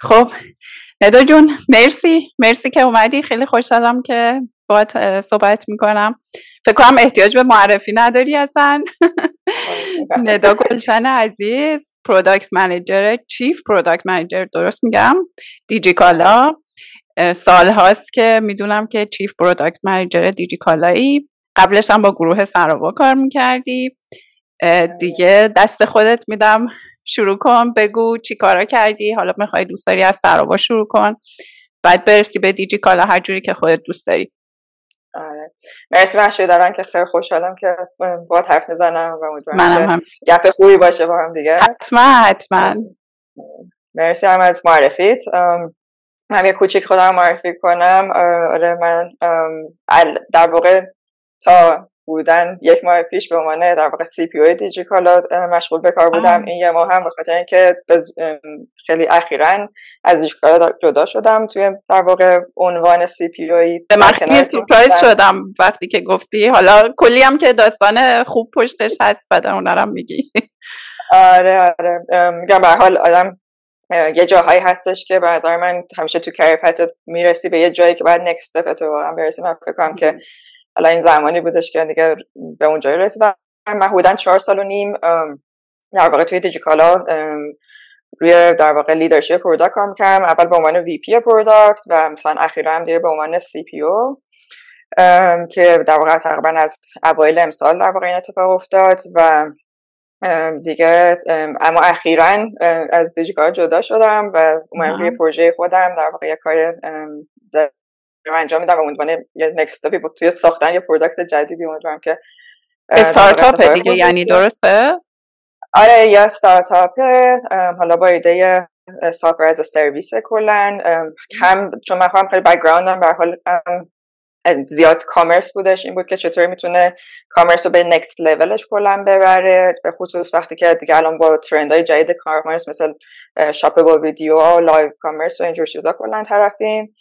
خب ندا جون مرسی. مرسی که اومدی. خیلی خوشحالم که باهات صحبت می‌کنم. فکر کنم احتیاج به معرفی نداری اصلا ندا گلشن عزیز product manager chief product manager درست میگم؟ دیجی کالا سال هاست که می‌دونم که chief product manager دیجی کالایی قبلش هم با گروه سراوا کار می‌کردی. دیگه دست خودت میدم. شروع کن بگو چی کارا کردی حالا می‌خوای دوست داری از سراوا شروع کن. بعد برسی به دیجی کالا هر جوری که خودت دوست داری. آره. مرسی من دارم که خیلی خوشحالم که با حرف می‌زنم و امیدوارم گپ خوبی باشه با هم دیگه. حتما حتما. مرسی هم از معرفیت. من یه کوچیک خودم معرفی کنم. آره من در واقع تا بودن. یک ماه پیش به عنوان در واقع سی پی او دیجیکالا مشغول به کار بودم. این یه ماه هم به خاطر اینکه خیلی اخیرا از دیجیکالا جدا شدم. توی در واقع عنوان سی پی او به من سورپرایز شدم وقتی که گفتی. حالا کلی هم که داستان خوب پشتش هست بعد اونارم میگی. آره آره. میگم به حال آدم یه جاهایی هستش که به نظر من همیشه تو کریپت می‌رسی به یه جایی که بعد نکست استپ واقعا برسی. من فکر کنم که حالا این زمانی بودش که دیگه به اون جایی رسیدم. من حدودا چهار سال و نیم در واقع توی دیجیکالا روی در واقع leadership product کار می‌کردم. اول به عنوان VP product و مثلا اخیرا هم دیگه به عنوان CPO که در واقع تقریبا از اوایل امسال در واقع این اتفاق افتاد و دیگه اما اخیرا از دیجیکالا جدا شدم و اومدم روی پروژه خودم در واقع یه کار انجام میدم. و امیدوارم یه next بود توی ساختن یه product جدیدی امیدوارم که استارتاپ دیگه یعنی درسته؟ آره یه استارتاپ حالا با ایده software as service کلا هم چون من خودم خیلی background م به حال زیاد commerce بودش این بود که چطوری می‌تونه commerce رو به next level ش کلا ببره به خصوص وقتی که دیگه الان با trend های جدید commerce مثل shoppable video و live commerce و اینجور چیزا کلا طرفیم.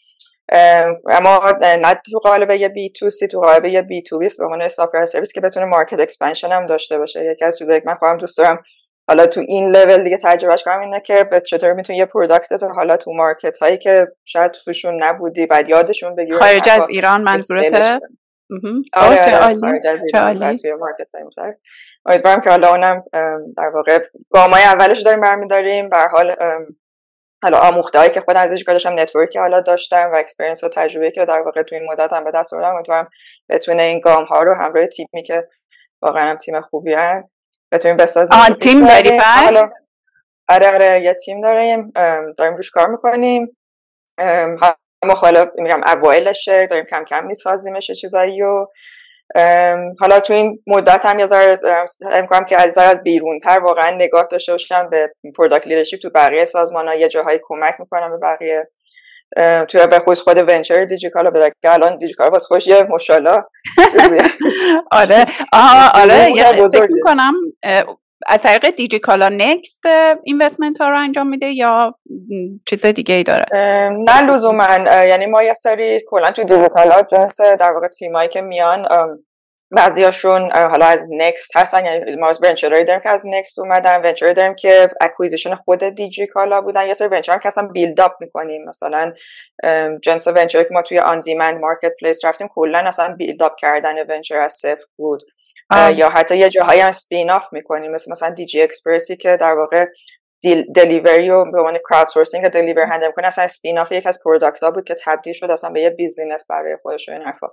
اما نه تو قالب یه B2C تو قالب یه B2B ست به عنوان software service که بتونه market expansion هم داشته باشه. یکی از چیزایی که من خودم دوست دارم حالا تو این لول دیگه تجربهش کنم اینه که به چطور می‌تونی یه product تو حالا تو market هایی که شاید توشون نبودی بعد یادشون بگیری خارج از ایران منظورته آره آره خارج از ایران توی market های مختلف. امیدوارم که حالا اونم در واقع گامای اولش داریم برمیداریم. به حال حالا آموخته هایی که خودم ازش داشتم network ی حالا داشتم و experience و تجربه که در واقع تو این مدت هم به دست آوردم. امیدوارم بتونه این گام ها رو همراه تیمی که واقعا هم تیم خوبی هست بتونیم بسازیم. آه تیم داری آره آره یه تیم داریم. داریم روش کار می‌کنیم. ما حالا میگم اوایلشه داریم کم کم میسازیمش چیزایی و حالا تو این مدت هم یه ذره امکان که از از بیرونتر واقعا نگاه داشته باشم به product leadership تو بقیه سازمان ها یه جاهایی کمک می‌کنم به بقیه. توی به خود خود venture دیجیکالا به که الان دیجیکالا باز خودش یه ماشالا آره. آه آره. یه فکر می‌کنم از طریق دیجیکالا نکست investment ها رو انجام میده یا چیز دیگه ای داره؟ نه لزوما یعنی ما یه سری کلا تو دیجیکالا جنس در واقع تیمایی که میان بعضیاشون حالا از نکست هستن یعنی ما از venture ایی داریم که از نکست اومدن venture ایی داریم که acquisition خود دیجی کالا بودن یه سری venture که اصلا build up می‌کنیم مثلا جنس venture که ما توی on-demand marketplace رفتیم کلا اصلا build up کردن venture از صفر بود. یا حتی یه جاهایی هم spin off می‌کنیم مثل مثلا دیجی اکسپرسی که در واقع delivery و به عنوان crowdsourcing delivery handle می‌کنه اصلا spin off یک از product ها بود که تبدیل شد اصلا به یه business برای خودش و این حرفا.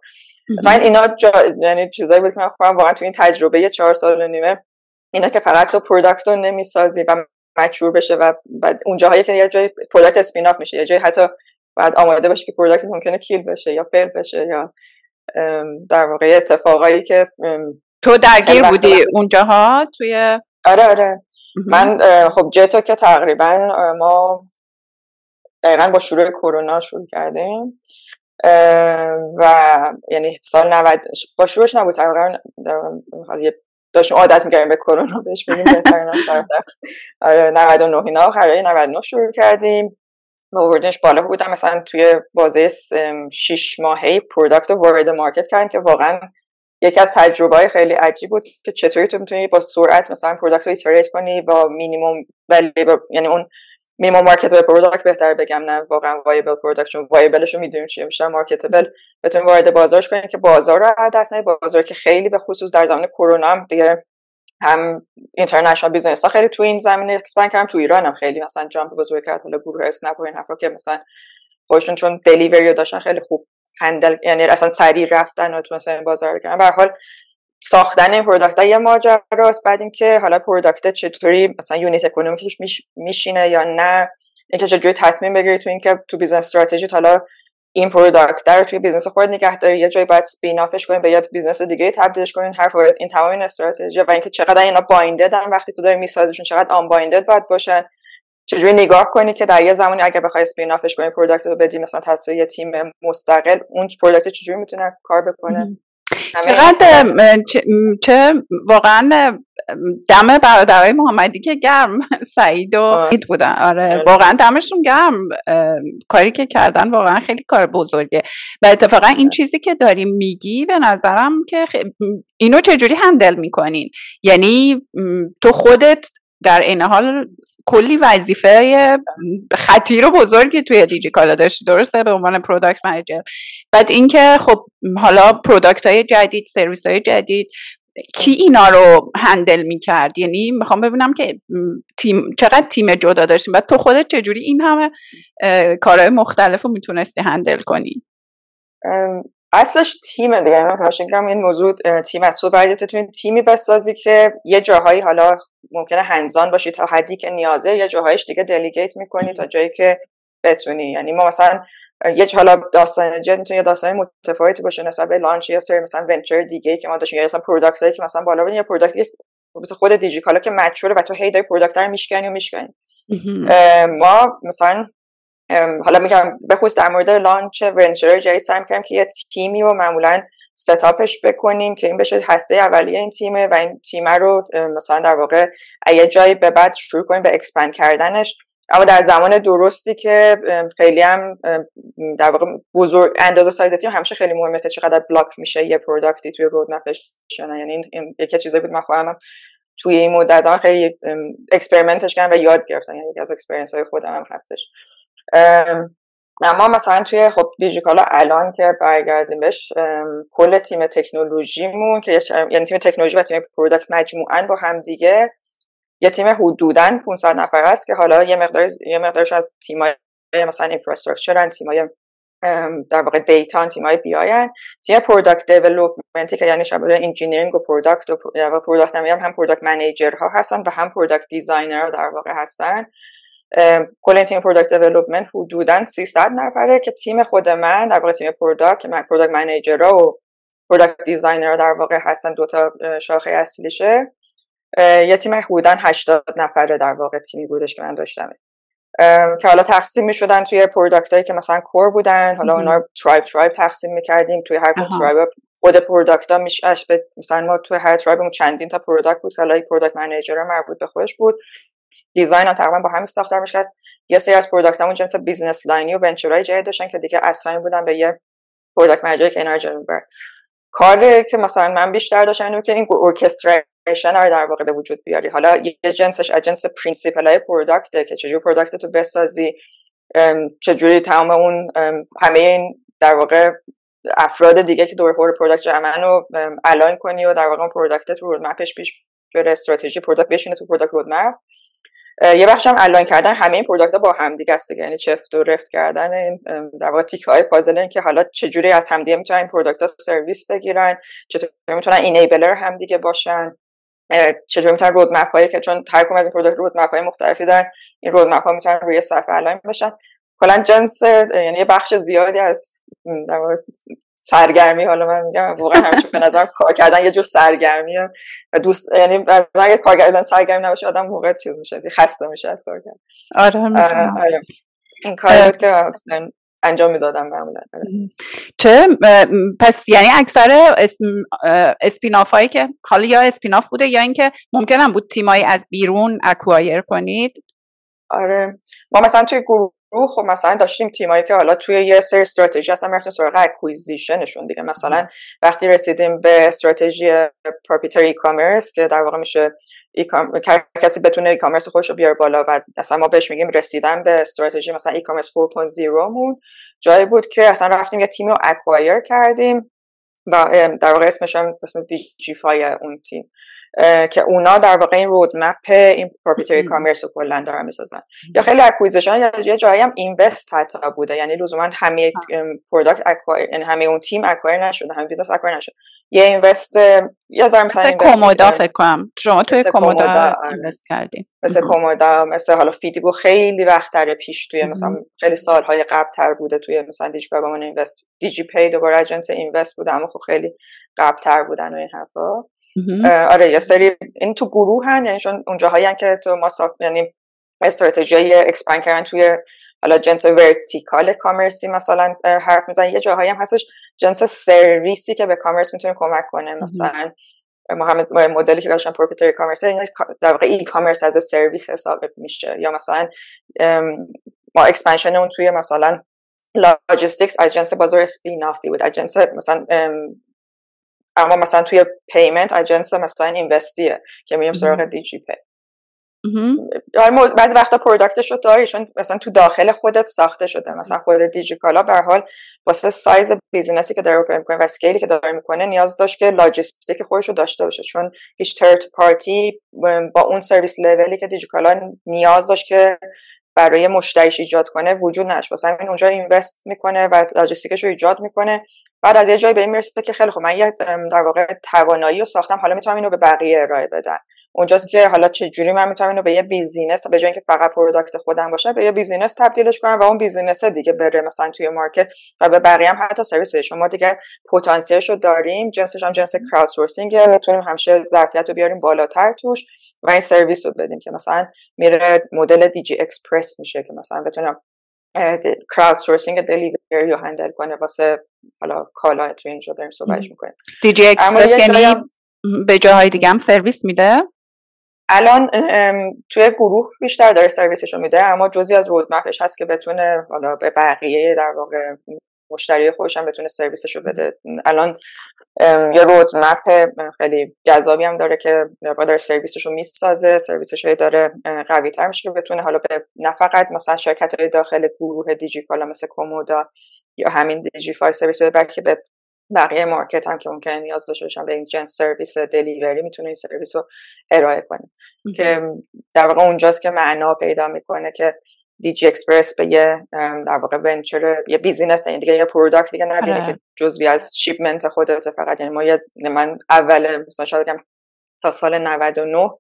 و اینا جا... یعنی چیزایی بود که من خودم واقعا تو این تجربه چهار سال و نیمه اینا که فقط تو product رو نمی‌سازی و mature بشه و بعد اون جاهایی که یه جای product spin off میشه یه جایی حتی بعد آماده باشه که product ممکنه kill بشه یا fail بشه یا در واقع اتفاقایی که تو درگیر بودی اونجاها توی آره آره. من خب جتو که تقریبا ما دقیقا با شروع کرونا شروع کردیم. و یعنی سال 90 با شروعش نبود. تقریبا داشتیم عادت می‌کردیم به کرونا بهش بگیم بهتر آره 99 اینا آخرای 99 شروع کردیم. و آوردنش بالا بودم. مثلا توی بازه 6 ماهه product رو وارد market کردیم که واقعا یکی از تجربه های خیلی عجیب بود که چطوری تو می‌تونی با سرعت مثلا product رو iterate کنی با مینیمم ولی یعنی اون minimum marketable product بهتر بگم نه واقعا viable product چون viable ش رو می‌دونیم چیه بیشتر marketable بتونیم وارد بازارش کنیم که بازار رو دست بازار که خیلی به خصوص در زمان کرونا هم دیگه هم international business ها خیلی تو این زمینه expand کردم تو ایران هم خیلی مثلا jump بزرگ کرد حالا گروه اسنپ و حرفا که مثلا خودشون چون delivery داشتن خیلی خوب handle یعنی اصلا سریع رفتن و این بازار کردن به حال ساختن این product یه ماجراست. بعد اینکه حالا product چطوری مثلا unit economics ش میشینه یا نه. اینکه چجوری تصمیم بگیری تو اینکه تو business strategy حالا این product رو توی business خود نگه داری. یه جایی باید spin off ش کنین به business دیگه تبدیلش کنین هر این تمام این استراتژی و اینکه چقدر اینا باینددن وقتی تو داری میسازیشون چقدر unbinded باید باشن. چجوری نگاه کنی که در یه زمانی اگه بخوای spin off ش کنی product رو بدی مثلا تصویر یه تیم مستقل اون product چجوری می‌تونه کار بکنه؟ چقدر چه واقعا دم برادرای محمدی که گرم. سعید و حمید بودن. آره, آره. واقعا دمشون گرم. کاری که کردن واقعا خیلی کار بزرگه. و اتفاقا این چیزی که داریم میگی به نظرم که اینو چجوری handle می‌کنین؟ یعنی تو خودت در این حال کلی وظیفه خطیر و بزرگی توی دیجی کالا داشتی درسته؟ به عنوان product manager بعد اینکه خب حالا product های جدید سرویس های جدید کی اینا رو handle می‌کرد؟ یعنی می‌خوام ببینم که تیم چقدر تیم جدا داشتیم. بعد تو خودت چجوری این همه کارهای مختلف رو می‌تونستی handle کنی؟ اصلش تیم دیگه. من این موضوع تیم از تو تیمی بسازی که یه جاهایی حالا ممکنه hands-on باشی تا حدی که نیازه یه جاهایش دیگه delegate می‌کنی تا جایی که بتونی. یعنی ما مثلا یه حالا داستان جت می‌تونه یه داستان متفاوتی باشه نسبت به launch یا سری مثلا venture دیگه که ما داشتیم یا مثلا product که مثلا بالا یا product مثل خود دیجیکالا که mature ه و تو هی داری product رو میشکنی و میشکنی. ما مثلا حالا میگم خصوص در مورد launch venture جایی سعی کردم که یه تیمی رو معمولا setup ش بکنیم که این بشه هسته اولیه این تیمه و این تیمه رو مثلا در واقع یه جایی به بعد شروع کنیم به expand کردنش. اما در زمان درستی که خیلی هم در واقع بزرگ اندازه سایز تیم همیشه خیلی مهمه که چقدر block میشه یه product ی توی roadmap ش یعنی این یکی چیزایی بود من خواهم توی این مدت خیلی experiment ش کردم و یاد گرفتم. یعنی یکی از experience های خودم هم هستش. اما مثلا توی خب دیجیکالا الان که برگردیم بهش کل تیم تکنولوژیمون که یعنی تیم تکنولوژی و تیم product مجموعا با هم دیگه یه تیم حدودا 500 نفر است که حالا یه مقدار یه مقدارش از تیمای مثلا infrastructure تیمای در واقع data تیمای BI ان تیم product development ی که یعنی شامل engineering و product و product هم هم product manager ها هستن و هم product designer در واقع هستن. کل تیم product development حدودا 300 نفره که تیم خود من در واقع تیم product که من product manager و product designer در واقع هستن دو تا شاخه اصلیشه. یه تیم حدودا 80 نفره در واقع تیمی بودش که من داشتم که حالا تقسیم می شدن توی product هایی که مثلا core بودن حالا اونا tribe tribe تقسیم می کردیم توی هر tribe خود product ها میشه مثلا ما توی هر tribe چندین تا product بود که حالا product manager مربوط به خودش بود. design هم تقریبا با همین ساختار میشه یه سری از product همون جنس business line ی و venture ای جدید داشتن که دیگه اصلا بودن به یه product manager که اینا رو کاری که مثلا من بیشتر داشتم اینه که این orchestration رو در واقع به وجود بیاری. حالا یه جنسش از جنس principle های product ه که چجوری product تو بسازی چجوری تمام اون همه این در واقع افراد دیگه که دور خود product جمعن رو align کنی و در واقع اون product رو roadmap ش پیش بره استراتژی product بشینه تو product roadmap یه بخش هم align کردن همه این product ها با هم دیگه است یعنی چفت و رفت کردن این در واقع تیکه های پازل این که حالا چجوری از همدیگه می‌تونن این product ها سرویس بگیرن چطور می‌تونن enabler هم دیگه باشن چجوری می‌تونن roadmap هایی که چون هر از این product roadmap های مختلفی دارن این roadmap ها می‌تونن روی صفحه align بشن. کلا جنس یعنی یه بخش زیادی از سرگرمی حالا من میگم واقعا همیشه به نظر کار کردن یه جور سرگرمی و دوست یعنی اگه کار کردن سرگرمی نباشه آدم موقع چیز میشه خسته میشه از کار کردن. آره آره. این کاری بود که انجام می‌دادم معمولا. آره. چه پس یعنی اکثر spin-off هایی که حالا یا spin-off بوده یا اینکه ممکنم بود تیمایی از بیرون acquire کنید؟ آره. ما مثلا توی گروه خب مثلا داشتیم تیمایی که حالا توی یه سری استراتژی اصلا می‌رفتیم سراغ acquisition شون دیگه. مثلا وقتی رسیدیم به استراتژی proprietary e-commerce که در واقع میشه ای کسی بتونه e-commerce خودش رو بیاره بالا و اصلا ما بهش میگیم رسیدن به استراتژی مثلا e-commerce 4.0 مون جایی بود که اصلا رفتیم یه تیم رو acquire کردیم و در واقع اسمش هم اسم دیجیفای اون تیم. که اونا در واقع این رودمپ این پروپریتری کامرس رو کلا دارن می‌سازن. یا خیلی اکویزیشن یا یه جایی هم اینوست حتی بوده. یعنی لزوما همه پروداکت اکوایر یعنی همه اون تیم اکوایر نشده همه بیزنس اکوایر نشده. یه اینوست یه ذره مثلا کومودا فکر کنم. شما توی کومودا آره. اینوست کردین مثل کومودا مثل حالا فیدیگو خیلی وقت در پیش توی مثلا خیلی سالهای قبل تر بوده توی مثلا من اینوست دیجی پی دوباره اجنس اینوست بوده اما خب خیلی قبل تر بودن و این حرفا. آره یه سری این تو گروه هن یعنی چون اونجاهایی که تو ما صاف یعنی استراتژی اکسپند کردن توی حالا جنس ورتیکال کامرسی مثلا حرف میزن یه جاهایی هم هستش جنس سرویسی که به کامرس می‌تونه کمک کنه. مثلا محمد مدلی که داشتن پروپریتری کامرس در واقع ای کامرس از سرویس حساب میشه. یا مثلا ما اکسپنشن اون توی مثلا logistics از جنس بازار spin-off ی بود. از جنس مثلا اما مثلا توی payment اجنس مثلا invest یه که میریم سراغ دیجی‌پی. بعضی وقتا product ش رو داری چون مثلا تو داخل خودت ساخته شده. مثلا خود دیجیکالا به حال واسه سایز business ی که داره open می‌کنه و scale ی که داره می‌کنه نیاز داشت که لاجستیک خودش رو داشته باشه. چون هیچ third party با اون service level ی که دیجیکالا نیاز داشت که برای مشتریش ایجاد کنه وجود نداشت. واسه همین اونجا invest می‌کنه و لاجستیکش رو ایجاد می‌کنه. بعد از یه جایی به این می‌رسه که خیلی خوب من یه در واقع توانایی رو ساختم حالا می‌تونم اینو به بقیه ارائه بدم. اونجاست که حالا چه جوری من می‌تونم اینو به یه business به جای اینکه فقط product خودم باشه به یه business تبدیلش کنم و اون business دیگه بره مثلا توی market و به بقیه هم حتی سرویس بده. شما دیگه پتانسیلش رو داریم جنسش هم جنس crowdsourcing می‌تونیم همیشه ظرفیت رو بیاریم بالاتر توش و این سرویس رو بدیم که مثلا میره مدل دیجی اکسپرس میشه که مثلا بتونم crowdsourcing delivery رو handle کنه واسه حالا کالا تو اینجا داریم صحبتش می‌کنیم. دی جی یعنی به جاهای دیگه هم سرویس میده؟ الان توی گروه بیشتر داره سرویسش رو میده اما جزی از roadmap ش هست که بتونه حالا به بقیه در واقع مشتری خودش هم بتونه سرویسش رو بده. الان یه roadmap خیلی جذابی هم داره که داره سرویسش رو می‌سازه سرویسش رو داره قوی تر میشه که بتونه حالا به نه فقط مثلا شرکت های داخل گروه دیجیکالا مثل کومودا یا همین دیجی فای سرویس بده بلکه به بقیه market هم که ممکن نیاز داشته باشن به این جنس سرویس delivery می‌تونه این سرویس رو ارائه کنه. که در واقع اونجاست که معنا پیدا می‌کنه که دیجی اکسپرس به یه در واقع venture یه بیزینس یعنی دیگه یه product دیگه نبینه آره. که جزوی از shipment خودت فقط یعنی ما یه من اول مثلا شاید بگم تا سال 99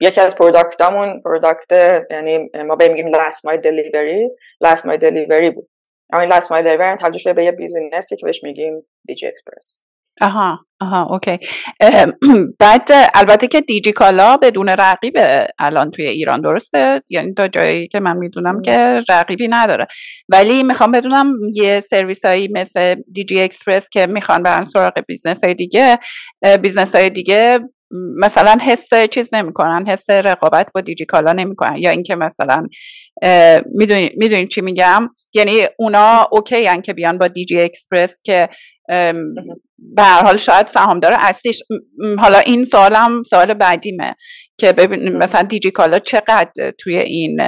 یکی از product امون product یعنی ما به میگیم last mile delivery last mile delivery بود همین last mile delivery تبدیل شده به یه بیزینسی که بهش میگیم دیجی اکسپرس آها آها okay. بعد البته که دیجی کالا بدون رقیب الان توی ایران درسته؟ یعنی تا جایی که من می‌دونم که رقیبی نداره. ولی می‌خوام بدونم یه سرویس هایی مثل دیجی اکسپرس که می‌خوان برن سراغ business های دیگه business های دیگه مثلا حس چیز نمی‌کنن حس رقابت با دیجی کالا نمی‌کنن. یا اینکه مثلا می‌دونین چی میگم؟ یعنی اونا okay که بیان با دیجی اکسپرس که به هر حال شاید سهامدار اصلیش. حالا این سوالم سوال بعدیمه که ببینیم مثلا دیجی کالا چقدر توی این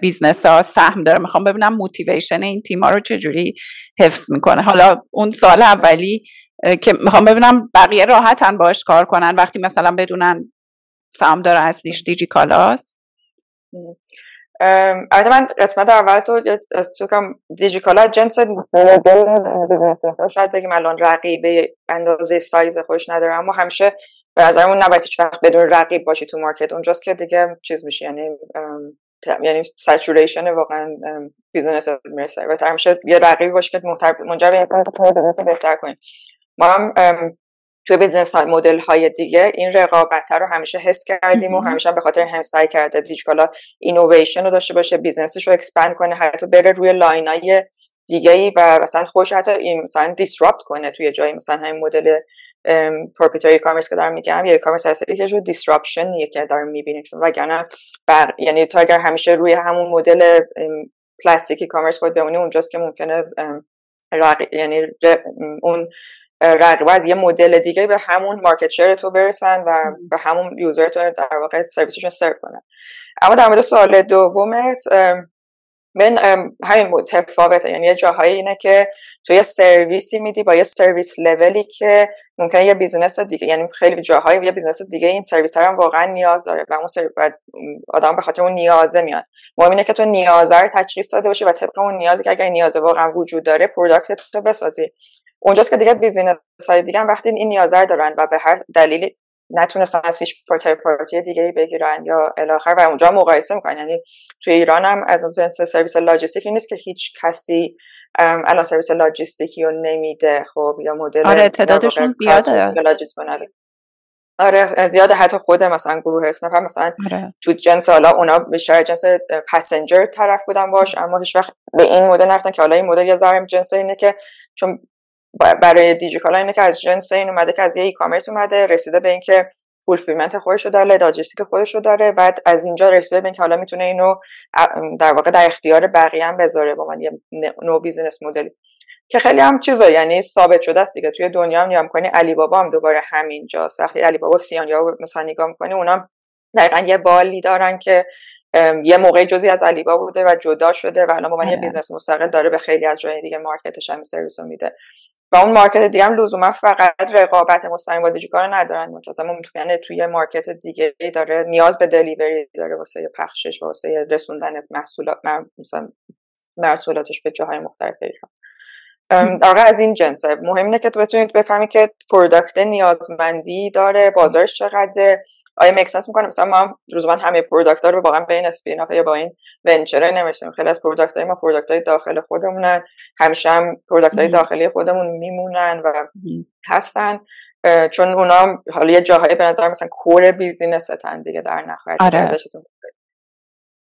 business ها سهم داره. می‌خوام ببینم motivation این تیما رو چجوری حفظ می‌کنه. حالا اون سال اولی که می‌خوام ببینم بقیه راحتن باش کار کنن وقتی مثلا بدونن سهامدار اصلیش دیجی کالاست البته من قسمت اول تو از تو کم دیجیکالا جنس شاید بگیم الان رقیب اندازه سایز خوش نداره اما همیشه به نظرمون نباید هیچ وقت بدون رقیب باشی تو مارکت. اونجاست که دیگه چیز میشه یعنی یعنی saturation واقعا business می‌رسه و همیشه یه رقیب باشه که منجر به بهتر کنیم ما هم توی business مدل های دیگه این رقابت رو همیشه حس کردیم و همیشه به خاطر هم سعی کرده دیجیکالا اینویشن رو داشته باشه business ش رو expand کنه حتی بره روی line های دیگه ای و مثلا خوش حتی این مثلا disrupt کنه توی جایی مثلا همین مدل proprietary commerce که دارم میگم یا commerce اصلی یه جور disruption که دارم می‌بینیم چون وگرنه بر... یعنی تو اگر همیشه روی همون مدل کلاسیک e-commerce باید بمونی اونجاست که ممکنه یعنی اون از یه مدل دیگه به همون market share تو برسن و به همون user تو در واقع سرویسشون سرو کنن. اما در مورد سوال دومت من همین متفاوته. یعنی یه جاهایی اینه که تو یه سرویسی میدی با یه سرویس لولی که ممکنه یه business دیگه یعنی خیلی جاهایی یه business دیگه این سرویس هم واقعا نیاز داره و اون آدم به خاطر اون نیازه میاد. مهم اینه که تو نیازه رو تشخیص داده باشی و طبق اون نیازی که اگر نیازه واقعا وجود داره product تو بسازی. اونجاست که دیگه business های دیگه هم وقتی این نیازه دارن و به هر دلیلی نتونستن از هیچ party دیگه بگیرن یا الی آخر و اونجا مقایسه می‌کنن. یعنی توی ایران هم از جنس سرویس لاجستیکی نیست که هیچ کسی الان سرویس لاجستیکی رو نمیده خب یا مدل آره تعدادشون زیاده. آره زیاده. حتی خود مثلا گروه اسنپ هم مثلا آره. تو جنس حالا اونا بیشتر جنس passenger طرف بودن باش اما هیچ وقت به این مدل نرفتن که حالا این مدل یا ذره جنس اینه که چون برای دیجیکالا اینه که از جنس این اومده که از یه e-commerce اومده رسیده به اینکه fulfillment خودش رو داره لاجستیک خودش رو داره بعد از اینجا رسیده به اینکه حالا می‌تونه اینو در واقع در اختیار بقیه هم بذاره به عنوان یه new business model ی که خیلی هم چیزا یعنی ثابت شده است دیگه. توی دنیا هم نگاه کنی علی بابا هم دوباره همین جاست. وقتی علی بابا Cainiao مثلا نگاه می‌کنی اونا دقیقا یه بالی دارن که یه موقع جزی از علی بابا بوده و جدا شده و الان به عنوان یه آره. business مستقل داره به خیلی از جای دیگه market ش هم سرویس رو میده. و اون market دیگه هم لزوما فقط رقابت مستقیم با دیجیکالا ندارن. مثلا ممکنه توی market دیگه داره نیاز به delivery داره واسه پخشش واسه رسوندن محصولات مثلا محصولاتش به جاهای مختلف در از این جنسه. مهم اینه که تو بتونید بفهمی که product نیازمندی داره بازارش چقدر آیا make sense می‌کنه مثلا ما لزوما همه product ها رو واقعا بین spin یا با این venture نمیشیم. خیلی از product های ما product های داخل خودمونن. همیشه هم product های داخلی خودمون میمونن و هستن. چون اونا حالا یه جاهای به نظر مثلا core business تن دیگه در نهایت. آره.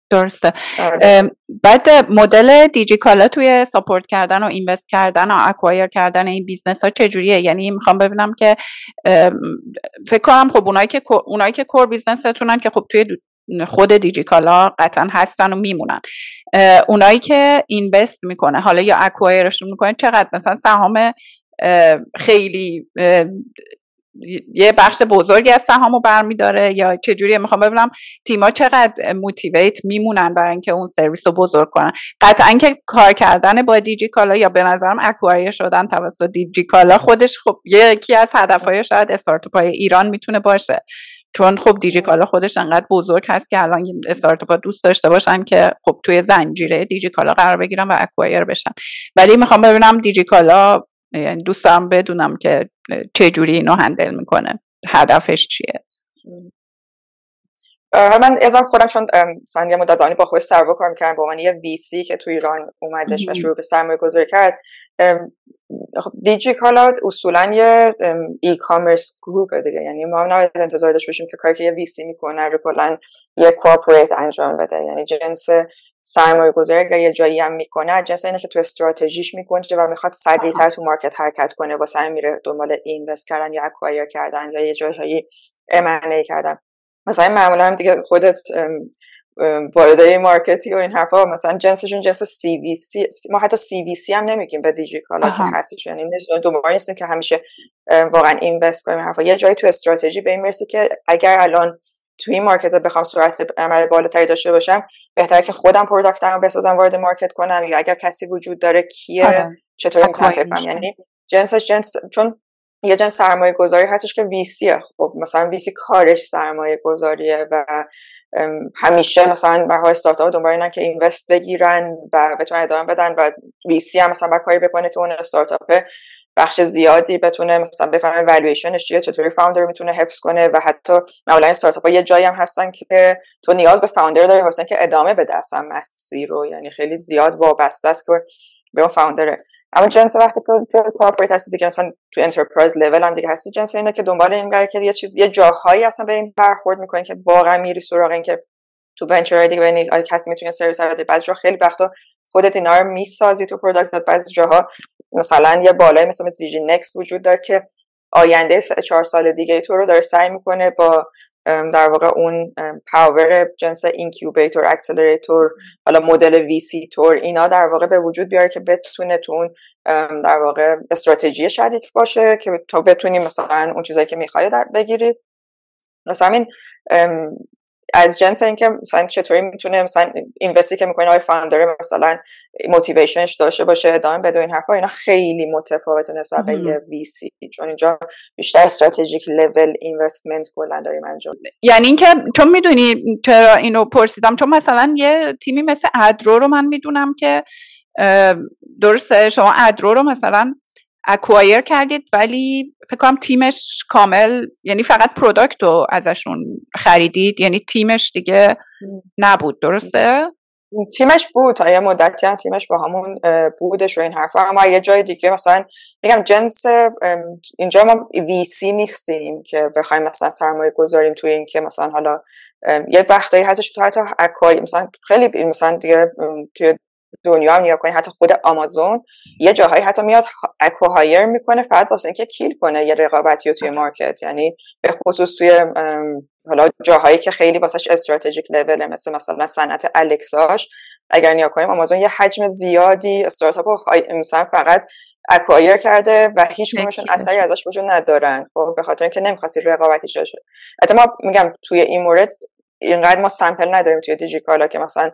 درسته. آره. بعد مدل دیجیکالا توی support کردن و invest کردن و acquire کردن این business ها چجوریه؟ یعنی می‌خوام ببینم که فکر کنم خب اونایی که اونایی که کور بیزنستونن که خب توی خود دیجیکالا قطعا هستن و میمونن. اونایی که اینوست می‌کنه حالا یا اکوایرشون می‌کنه چقدر؟ مثلا سهام خیلی یه بخش بزرگی از سهامو برمیداره یا چجوری می‌خوام ببینم تیما چقدر موتیویت میمونن برای اینکه اون سرویس رو بزرگ کنن. قطعا که کار کردن با دیجیکالا یا به نظرم اکواری شدن توسط دیجیکالا خودش خب یکی از هدفهای شاید استارتاپ های ایران می‌تونه باشه. چون خب دیجیکالا خودش انقدر بزرگ هست که الان استارتاپ دوست داشته باشن که خب توی زنجیره دیجیکالا قرار بگیرن و اکوایر بشن. ولی می‌خوام ببینم دیجیکالا یعنی دوست دارم بدونم که چه جوری اینو هندل می‌کنه. هدفش چیه؟ من از خودم چون مثلا یه مدت با خودش سروا کار می‌کردم با من یه ویسی که تو ایران اومدش و شروع به سرمایه گذاری کرد خب دیجی کالا اصولا یه e-commerce group دیگه. یعنی ما نباید انتظار داشته باشیم که کاری که یه VC می‌کنه رو کلا یه corporate انجام بده. یعنی جنس سرمایه گذاری اگر یه جایی هم می‌کنه جنس اینه که تو استراتژیش می‌کنه و می‌خواد سریعتر تو market حرکت کنه واسه همین میره دنبال invest کردن یا acquire کردن یا یه جایی M&A کردن. مثلا معمولا هم دیگه خودت وارد market ی و این حرفا مثلا جنسشون جنس CVC ما حتی CVC هم نمیگیم به دیجیکالا که هستش یعنی دوباره نیستیم که همیشه واقعا invest کنیم حرفا. یه جایی تو استراتژی به این می‌رسی که اگر الان توی این market بخوام سرعت عمل بالاتری داشته باشم بهتره که خودم product م بسازم وارد market کنم یا اگر کسی وجود داره کیه. چطوری می‌تونم فکر یعنی جنسش جنس چون یه جنس سرمایه گذاری هستش که VC ه خب مثلا VC کارش سرمایه گذاریه و همیشه مثلا برای استارتاپ دنبال اینن که invest بگیرن و بتونن ادامه بدن و VC هم مثلا کاری بکنه که اون استارتاپ بخش زیادی بتونه مثلا بفهمه والویشنش چیه چطوری founder می‌تونه حفظ کنه و حتی معمولا استارتاپ یه جایی هم هستن که تو نیاز به founder داری واسه که ادامه بده اصلا مسیر رو. یعنی خیلی زیاد وابسته است که به اون founder ه اما جنس وقتی که تو corporate هستی دیگه مثلا تو enterprise level هم دیگه هستی جنس اینه که دنبال این قرار که یه چیز یه جاهایی اصلا به این برخورد می‌کنین که واقعا میری سراغ این که تو venture دیگه ببینید کسی می‌تونه سرویس بده بعضی جا خیلی وقتا خودت اینا رو می‌سازی تو product بعضی جاها مثلا یه بالای مثل دیجی‌نکست وجود داره که آینده چهار سال دیگه تو رو داره سعی می‌کنه با در واقع اون power جنس incubator accelerator حالا مدل وی سی تور اینا در واقع به وجود بیاره که بتونه تو اون در واقع استراتژی شریک باشه که تو بتونی مثلا اون چیزایی که می‌خوای در بگیری. مثلا همین از جنس اینکه مثلا چطوری می‌تونه مثلا اینوستی که می‌کنه آقای فاندر مثلا موتیویشنش داشته باشه ادامه بده این حرفا اینا خیلی متفاوته نسبت به یه وی سی چون اینجا بیشتر استراتژیک لول اینوستمنت کلا داریم انجام یعنی اینکه چون می‌دونی چرا اینو پرسیدم چون مثلا یه تیمی مثل ادرو رو من می‌دونم که درسته شما ادرو رو مثلا acquire کردید ولی فکر کنم تیمش کامل یعنی فقط product رو ازشون خریدید یعنی تیمش دیگه نبود درسته؟ تیمش بود تا یه مدتی هم تیمش با همون بودش و این حرفا اما یه جای دیگه مثلا میگم جنس اینجا ما VC نیستیم که بخوایم مثلا سرمایه گذاریم توی این که مثلا حالا یه وقتایی هستش تو حتی acquire مثلا خیلی مثلا دیگه توی دنیا هم نیا کنی حتی خود آمازون یه جاهایی حتی میاد اکوهایر می‌کنه فقط واسه اینکه کیل کنه یه رقابتی رو توی مارکت. یعنی به خصوص توی حالا جاهایی که خیلی واسش استراتژیک لوله مثل مثلا صنعت الکساش اگر نیا کنیم آمازون یه حجم زیادی استارتاپ مثلا فقط اکوایر کرده و هیچ کمشون اثری ازش وجود ندارن. خب به خاطر اینکه نمی‌خواستی رقابتی شده حتی ما میگم توی این مورد اینقدر ما sample نداریم توی دیجیکالا که مثلا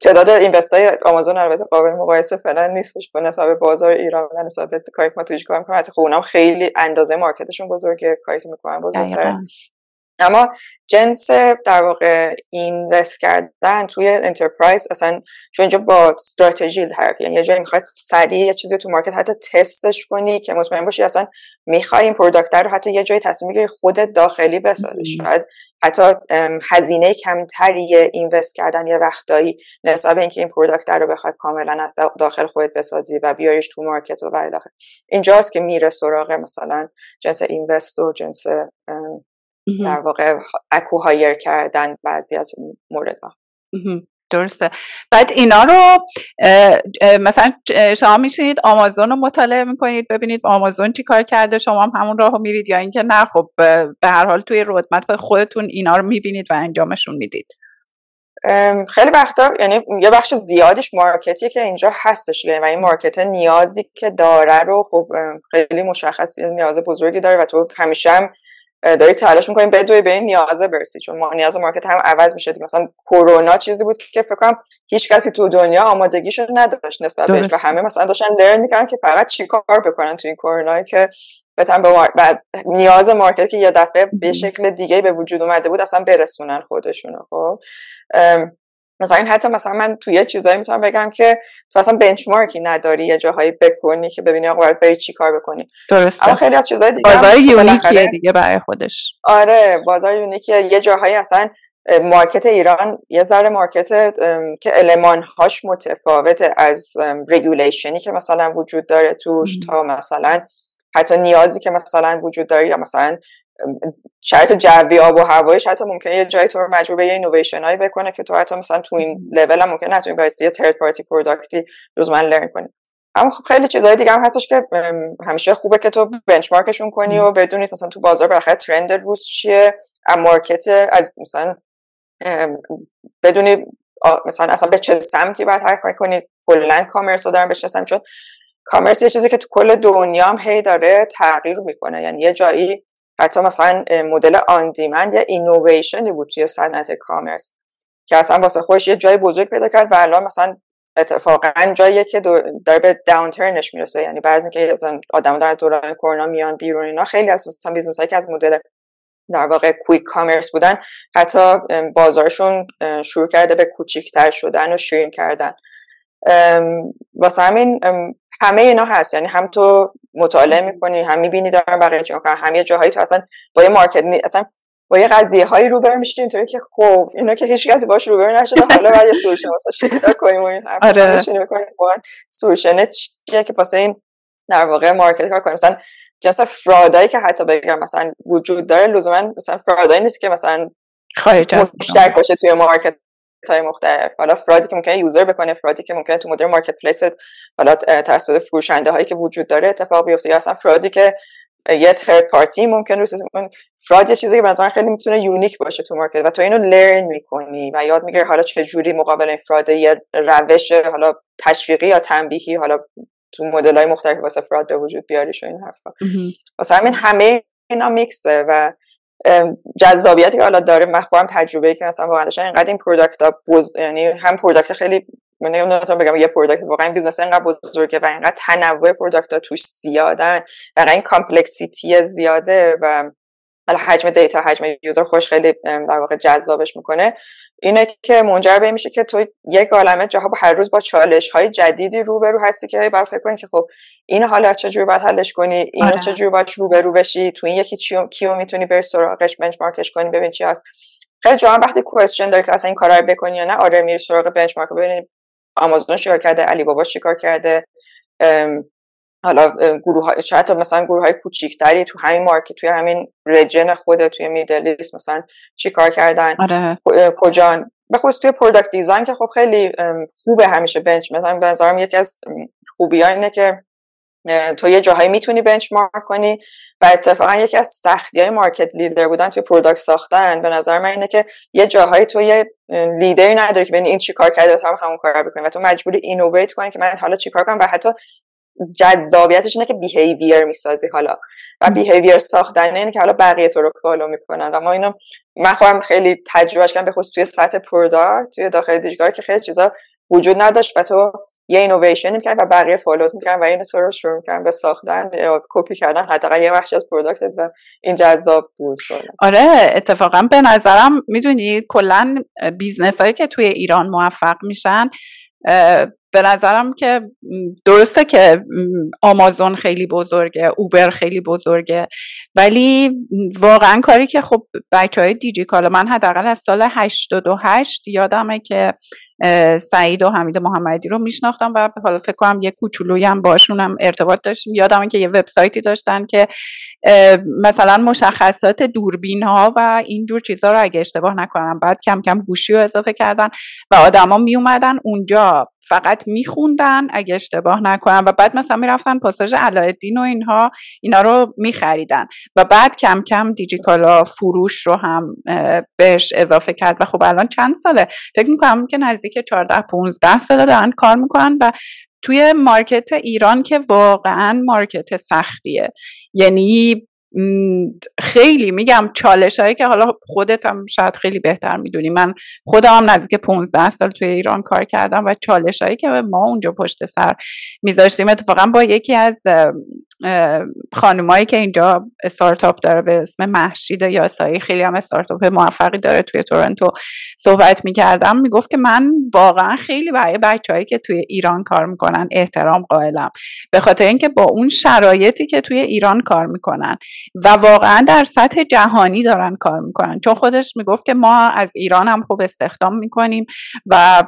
تعداد invest های آمازون البته قابل مقایسه فعلا نیستش. با نسبت بازار ایران و نسبت کاری که ما تویش کار می‌کنیم حتی خب اونم خیلی اندازه market شون بزرگه کاری که می‌کنن بزرگتره اما جنس در واقع invest کردن توی enterprise اصلا چون اینجا با استراتژی طرف یعنی یه جایی می‌خواد سریع یه چیزی تو market حتی تستش کنی که مطمئن باشی اصلا می‌خوای این product رو حتی یه جایی تصمیم بگیری خودت داخلی بسازی. شاید حتی هزینه کمتری invest کردن یه وقتایی نسبت به اینکه این product رو بخواد کاملا از داخل خودت بسازی و بیاریش تو market و بعد اینجاست که میره سراغ مثلا جنس invest و جنس در واقع acqui-hire کردن بعضی از مورد ها درسته. بعد اینا رو مثلا شما میشینید آمازون رو مطالعه می‌کنید ببینید آمازون چی کار کرده شما هم همون راه میرید یا اینکه نه خب به هر حال توی roadmap خودتون اینا رو می‌بینید و انجامشون می‌دید. خیلی وقتا یعنی یه بخش زیادیش market یه که اینجا هستش یعنی و این market نیازی که داره رو خب خیلی مشخص نیاز بزرگی داره و تو همیشه هم داری تلاش می‌کنیم بدوی به این نیازه برسی چون ما نیاز market هم عوض میشه مثلا کرونا چیزی بود که فکر کنم هیچ کسی تو دنیا آمادگیشو نداشت نسبت بهش و همه مثلا داشتن learn می‌کنن که فقط چیکار بکنن تو این کرونا که بتونن به بعد نیاز market که یه دفعه به شکل دیگه به وجود اومده بود اصلا برسونن خودشونو خب. مثلا این حتی مثلا من توی یه چیزایی می‌تونم بگم که تو اصلا benchmark ی نداری یه جاهایی بکنی که ببینی آقا باید بری چی کار بکنی. درسته. اما خیلی از چیزای دیگه بازار unique یه دیگه برای خودش. آره بازار unique یه. یه جاهایی اصلا market ایران یه ذره market که المانهاش متفاوته از regulation ی که مثلا وجود داره توش تا مثلا حتی نیازی که مثلا وجود داره یا مثلا شرط جوی آب و هوایش حتی ممکنه یه جایی تو رو مجبور به یه اینویشن هایی بکنه که تو حتی مثلا تو این لول هم ممکنه نتونی باعث یه ترد پارتی پروداکتی روزمن لرن کنی. اما خب خیلی چیزهای دیگه هم حتیش که همیشه خوبه که تو بنچمارکشون کنی و بدونید مثلا تو بازار بالاخره ترند روز چیه مارکت از مثلا بدونی مثلا اصلا به چه سمتی باید حرکت کنی کلا کامرس رو دارن به چه چون کامرس یه چیزی که تو کل دنیا هم هی داره تغییر می‌کنه. یعنی یه جایی حتی مثلا مدل on demand یه اینویشنی بود توی صنعت commerce که اصلا واسه خودش یه جای بزرگ پیدا کرد و الان مثلا اتفاقا جاییه که داره به downturn ش می‌رسه. یعنی بعضی اینکه مثلا آدم در دوران کرونا میان بیرون اینا خیلی از مثلا business هایی که از مدل در واقع quick commerce بودن حتی بازارشون شروع کرده به کوچیکتر شدن و shrink کردن. واسه همین همه اینا هست. یعنی هم تو مطالعه می‌کنی هم می‌بینی دارن بقیه چی می‌کنن. هم یه جاهایی تو اصلا با یه market اصلا با یه قضیه هایی روبرو میشی. اینطوری که خب اینا که هیچ کسی باش روبرو نشده. حالا بعد یه solution واسه پیدا کنیم و این آره. solution چیه که واسه این در واقع market کار کنیم؟ مثلا جنس fraud هایی که حتی بگم مثلا وجود داره لزوما مثلا fraud هایی نیست که مثلا خارج مشترک باشه توی market. های مختلف حالا fraud ی که ممکنه user بکنه fraud ی که ممکنه تو مدل marketplace حالا توسط فروشنده هایی که وجود داره اتفاق بیفته. یا اصلا fraud ی که یه third party ممکن رو fraud یه چیزی که به خیلی می‌تونه unique باشه تو market و تو اینو learn می‌کنی و یاد می‌گیری حالا چه جوری مقابل این fraud یه روش حالا تشویقی یا تنبیهی حالا تو مدل های مختلفی واسه fraud به وجود بیاریش و این حرفا. واسه همین همه اینا میکسه و جذابیتی که حالا داره. من خودم تجربه که مثلا واقعا اینقدر این product ها بوز... یعنی هم product خیلی من نمی‌تونم بگم یه product واقعا business اینقدر بزرگه و اینقدر تنوع product ها توش زیادن و این complexity زیاده و حالا حجم data حجم user خودش خیلی در واقع جذابش می‌کنه اینه که منجر به میشه که تو یک عالمه جاها با هر روز با چالش های جدیدی روبرو هستی که باید فکر کنی که خب این حالا چجوری باید حلش کنی اینو آره. چجوری باید روبرو بشی تو این یکی چیو کیو می‌تونی بری سراغش benchmark ش کنی ببین چی هست خیلی جاها وقتی question داری که اصلا این کارا رو بکنی یا نه آره میری سراغ benchmark ببینی آمازون چیکار کرده علی بابا چیکار کرده حالا گروه شاید مثلا گروه های کوچیکتری تو همین market توی همین region خود توی Middle East مثلا چی کار کردن؟ آره. کجا به خصوص توی product design که خب خیلی خوبه همیشه bench مثلا به نظرم یکی از خوبی اینه که تو یه جاهایی می‌تونی benchmark کنی و اتفاقا یکی از سختی های market leader بودن توی product ساختن. به نظر من اینه که یه جاهایی تو یه لیدری نداری که ببینی این چی کار کرده تا همون کار بکنی و تو مجبوری innovate کنی که من حالا چی کار کنم و حتی جذابیتش اینه که behavior می‌سازی حالا. و behavior ساختن اینه که حالا بقیه تو رو follow می‌کنن. و ما اینو من خودم خیلی تجربهش کردم به خصوص توی سطح product توی داخل دیجیکالا که خیلی چیزا وجود نداشت و تو یه اینویشن می‌کرد و بقیه follow ت می‌کردن و اینو تو رو شروع می‌کردن به ساختن یا کپی کردن. حداقل یه بخشی از product و این جذاب بود آره اتفاقا به نظرم می‌دونی کلا business هایی که توی ایران موفق میشن به نظرم که درسته که آمازون خیلی بزرگه اوبر خیلی بزرگه ولی واقعا کاری که خب بچه های دیجی کالا من حداقل از سال 88 یادمه که سعید و حمید محمدی رو میشناختم و حالا فکر کنم یه کوچولوی هم باشون هم ارتباط داشتیم. یادم که یه وبسایتی داشتن که مثلا مشخصات دوربین ها و اینجور چیزها رو اگه اشتباه نکنم بعد کم کم گوشی رو اضافه کردن و آدما می اومدن اونجا. فقط میخوندن اگه اشتباه نکنم. و بعد مثلا می‌رفتن پاساژ علایالدین و اینها اینا رو میخریدن. و بعد کم کم دیجیکالا فروش رو هم بهش اضافه کرد. و خب الان چند ساله؟ فکر می‌کنم که نزدیک 14 15 ساله دارن کار می‌کنن. و توی مارکت ایران که واقعا مارکت سختیه. یعنی خیلی میگم چالش هایی که حالا خودت هم شاید خیلی بهتر می‌دونی. من خودم هم نزدیک 15 سال توی ایران کار کردم و چالش هایی که ما اونجا پشت سر میذاشتیم اتفاقا با یکی از خانمایی که اینجا استارتاپ داره به اسم محشید یاسایی خیلی هم استارتاپ موفقی داره توی تورنتو صحبت می‌کردم. می‌گفت که من واقعا خیلی برای بچههایی که توی ایران کار می‌کنن احترام قائلم. به خاطر اینکه با اون شرایطی که توی ایران کار می‌کنن و واقعا در سطح جهانی دارن کار می‌کنن. چون خودش می‌گفت که ما از ایران هم خوب استخدام می‌کنیم و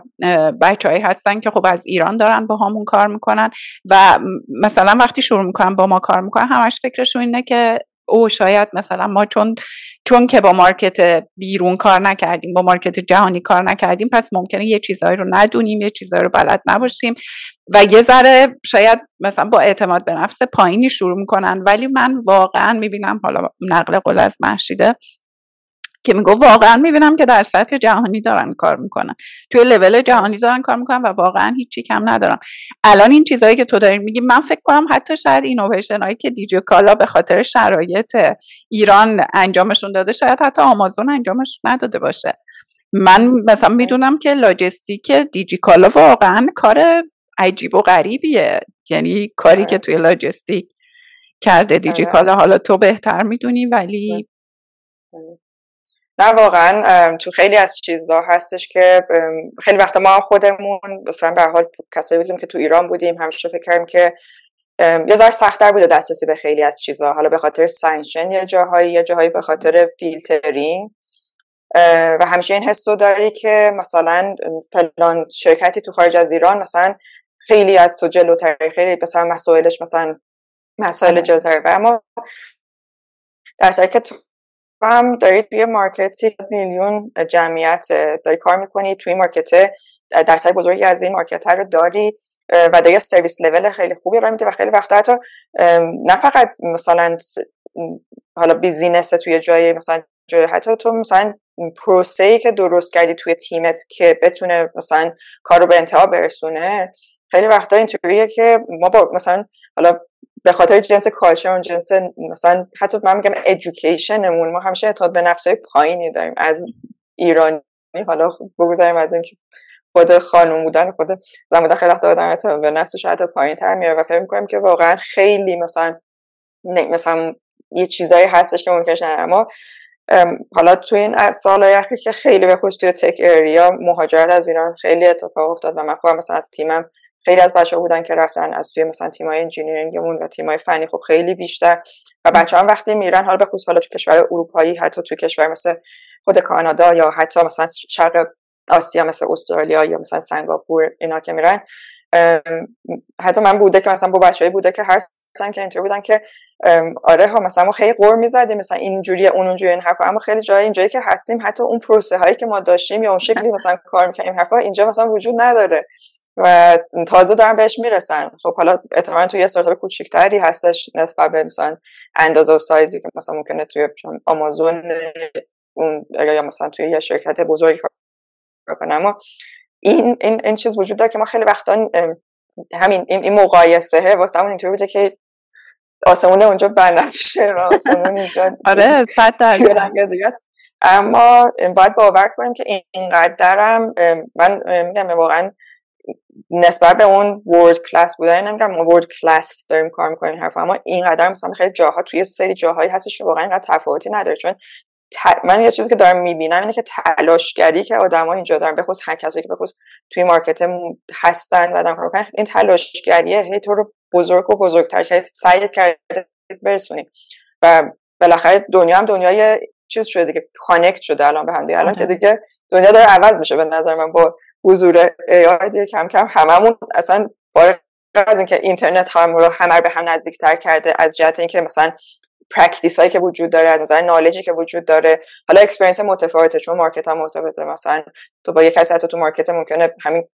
بچههایی هستن که خب از ایران دارن با همون کار می‌کنن و مثلا وقتی شروع می‌کنن با ما کار می‌کنن همش فکرشون اینه که او شاید مثلا ما چون چون که با مارکت بیرون کار نکردیم با مارکت جهانی کار نکردیم پس ممکنه یه چیزهایی رو ندونیم یه چیزهایی رو بلد نباشیم. و یه ذره شاید مثلا با اعتماد به نفس پایینی شروع می‌کنن. ولی من واقعا می‌بینم حالا نقل قول از محشیده که میگو واقعا می‌بینم که در سطح جهانی دارن کار می‌کنن. توی لول جهانی دارن کار می‌کنن و واقعا هیچی کم ندارن. الان این چیزهایی که تو داری میگی من فکر کنم حتی شاید اینویشن هایی که دیجی کالا به خاطر شرایط ایران انجامشون داده شاید حتی آمازون انجامشون نداده باشه. من مثلا می‌دونم که لاجستیک دیجی کالا واقعا کار عجیب و غریبیه. یعنی کاری که آره. توی لاجستیک کرده دیجی آره. کالا حالا تو بهتر می‌دونی ولی نه واقعا تو خیلی از چیزها هستش که خیلی وقتا ما خودمون مثلا به حال کسایی بودیم که تو ایران بودیم همیشه فکر کردیم که یه ذره سختتر بوده دسترسی به خیلی از چیزها حالا به خاطر sanction یه جاهایی یه جاهایی به خاطر فیلترینگ و همیشه این حسو داری که مثلا فلان شرکتی تو خارج از ایران مثلا خیلی از تو جلوتر خیلی مثلا مسائلش مثلا مسائل. جلوتر و اما در که هم دارید توی مارکتی میلیون جمعیت داری کار می‌کنی توی مارکت درصد بزرگی از این مارکت رو داری و دیگه سرویس لول خیلی خوبی را میده و خیلی وقتا حتی نه فقط مثلا حالا business توی جای مثلا جای حتی تو مثلا پروسه ای که درست کردی توی تیمت که بتونه مثلا کار رو به انتها برسونه خیلی وقتا اینطوریه که ما با مثلا حالا به خاطر جنس culture جنس مثلا حتی من میگم education مون ما همیشه اعتماد به نفس های پایینی داریم. از ایرانی حالا بگذاریم از اینکه خود خانم بودن خود زن بودن خیلی وقت آدم به نفسش حتی پایین تر میاره و فکر می‌کنم که واقعا خیلی مثلا مثلا یه چیزایی هستش که ممکنه اما حالا توی این سالهای اخیر که خیلی به خصوص توی تک اریا مهاجرت از ایران خیلی اتفاق افتاد و من خودم مثلا از تیمم خیلی از بچه بودن که رفتن از توی مثلا تیمای انجینیرینگمون و تیمای فنی خب خیلی بیشتر. و بچه هم وقتی میرن حالا به خصوص حالا تو کشور اروپایی حتی تو کشور مثل خود کانادا یا حتی مثلا شرق آسیا مثل استرالیا یا مثلا سنگاپور اینا که میرن حتی من بوده که مثلا با بچه‌ای بوده که هر مثلا که اینطور بودن که آره ها مثلا ما خیلی قور می‌زدیم مثلا اینجوری اون اونجوری این حرفا. اما خیلی جای اینجایی که هستیم حتی اون پروسه هایی که ما داشتیم یا اون شکلی مثلا کار می‌کنیم حرفا اینجا مثلا وجود نداره. و تازه دارن بهش می‌رسن. خب حالا احتمالا توی یه استارتاپ کوچیکتری هستش نسبت به مثلا اندازه و سایزی که مثلا ممکنه توی آمازون اون یا مثلا توی یه شرکت بزرگی کار کنه. اما این این این چیز وجود داره که ما خیلی وقتا همین این, این مقایسه واسه همون اینطوری بوده که آسمون اونجا بنفشه و آسمون اینجا آره اما باید باور کنیم که اینقدرم من میگم واقعا نسبت به اون ورد کلاس بودن نمیگم ما ورد کلاس داریم کار می‌کنیم حرف اما اینقدر مثلا خیلی جاها توی سری جاهایی هستش که واقعا اینقدر تفاوتی نداره. چون من یه چیزی که دارم می‌بینم اینه که تلاشگری که آدما اینجا دارن به خصوص هر کسی که به خصوص توی market هستن و دارن کار این تلاشگریه. هی تو رو بزرگ و بزرگتر کرد سعیت کرده برسونی. و بالاخره دنیا هم دنیای چیز شده دیگه connect شده الان به هم دیگه. الان که آره. دیگه دنیا داره عوض میشه به نظر من با حضور دیگه کم کم هممون اصلا فارغ از اینکه اینترنت هم رو همه به هم نزدیکتر کرده از جهت اینکه مثلا practice هایی که وجود داره از نظر knowledge ی که وجود داره. حالا experience متفاوته چون market هم متفاوته. مثلا تو با یک کسی تو market ممکنه همین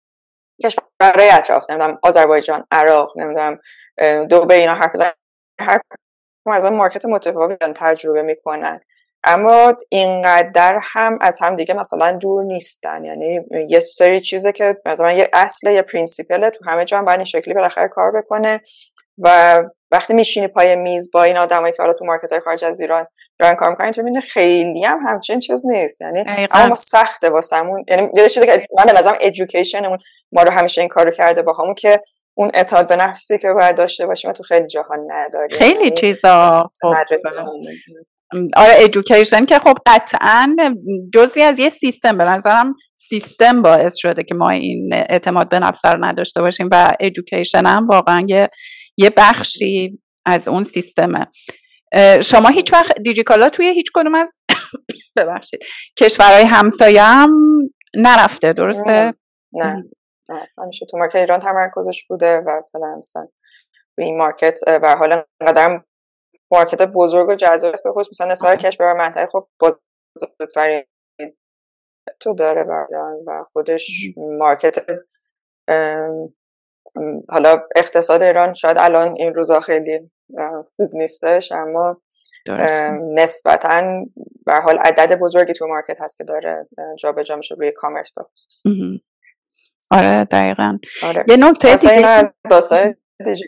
کشورهای اطراف نمی‌دونم آذربایجان عراق نمی‌دونم دبی اینا حرف بزن هر از market متفاوت تجربه می‌کنن. اما اینقدر هم از هم دیگه مثلا دور نیستن. یعنی یه سری چیزه که مثلا یه اصل یه principle تو همه جا هم باید این شکلی بالاخره کار بکنه و وقتی میشینی پای میز با این آدمایی که حالا تو مارکت های خارج از ایران دارن کار می‌کنن تو می‌بینی خیلی هم همچین چیز نیست. یعنی اما سخته واسمون. یعنی یه چیزی که من به نظرم ادویکیشنمون ما رو همیشه این کارو کرده با همون که اون اعتماد به نفسی که باید داشته باشیم تو خیلی جاها نداریم. خیلی یعنی چیزا. خب، آره ادویکیشن که خب قطعا جزی از یه سیستم به نظرم سیستم باعث شده که ما این اعتماد به نفس رو نداشته باشیم و ادویکیشن هم واقعا یه یه بخشی از اون سیستمه. شما هیچ وقت دیجیکالا توی هیچ کدوم از ببخشید کشورهای همسایه هم نرفته درسته؟ نه نه همیشه تو market ایران تمرکزش بوده و مثلا این market به حال انقدر market بزرگ و جذاب به خصوص مثلا نسبت کشور منطقه. خب بزرگترین تو داره بردن و خودش market حالا اقتصاد ایران شاید الان این روزا خیلی خوب نیستش اما نسبتا به حال عدد بزرگی تو مارکت هست که داره جابجا میشه روی کامرس بخصوص آره دقیقا. آره. یه نکته دیگه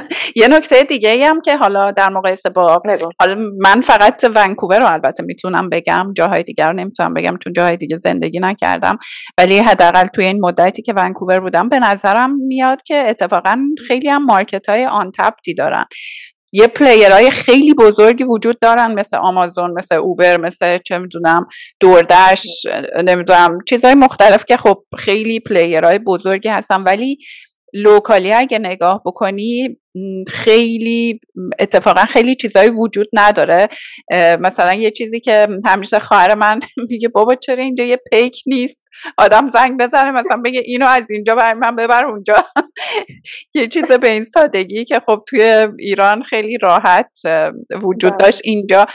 یه نکته دیگه ای هم که حالا در مقایسه با حالا من فقط ونکوور رو البته می‌تونم بگم جاهای دیگر رو نمی‌تونم بگم چون جاهای دیگه زندگی نکردم ولی حداقل توی این مدتی که ونکوور بودم به نظرم میاد که اتفاقا خیلی هم market های untapped ی دارن. یه player های خیلی بزرگی وجود دارن مثل آمازون مثل اوبر مثل چه می‌دونم DoorDash نمی‌دونم چیزهای مختلف که خب خیلی player های بزرگی هستن ولی locally اگه نگاه بکنی خیلی اتفاقا خیلی چیزایی وجود نداره. مثلا یه چیزی که همیشه خواهر من میگه بابا چرا اینجا یه پیک نیست؟ آدم زنگ بزنه مثلا بگه اینو از اینجا بر من ببر اونجا. یه چیز به این سادگی که خب توی ایران خیلی راحت وجود بله. داشت اینجا.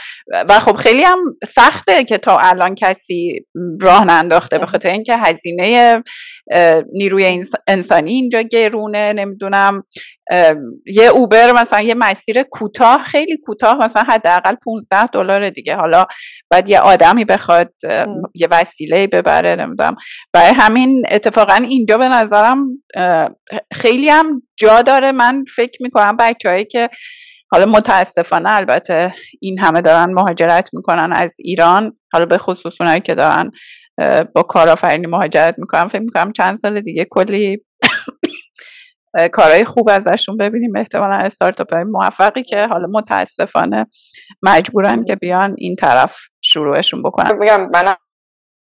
و خب خیلی هم سخته که تا الان کسی راه ننداخته به خاطر اینکه هزینه نیروی انسانی اینجا گرونه نمی‌دونم یه اوبر مثلا یه مسیر کوتاه خیلی کوتاه مثلا حداقل 15 دلار دیگه. حالا بعد یه آدمی بخواد یه وسیله ببره نمی‌دونم. برای همین اتفاقا اینجا به نظرم خیلی هم جا داره. من فکر می‌کنم بچههایی که حالا متاسفانه البته این همه دارن مهاجرت می‌کنن از ایران حالا به خصوص اونایی که دارن با کارآفرینی مهاجرت می‌کنن فکر می‌کنم چند سال دیگه کلی کارهای خوب ازشون ببینیم. احتمالا استارتاپ های موفقی که حالا متاسفانه مجبورن که بیان این طرف شروعشون بکنن. میگم من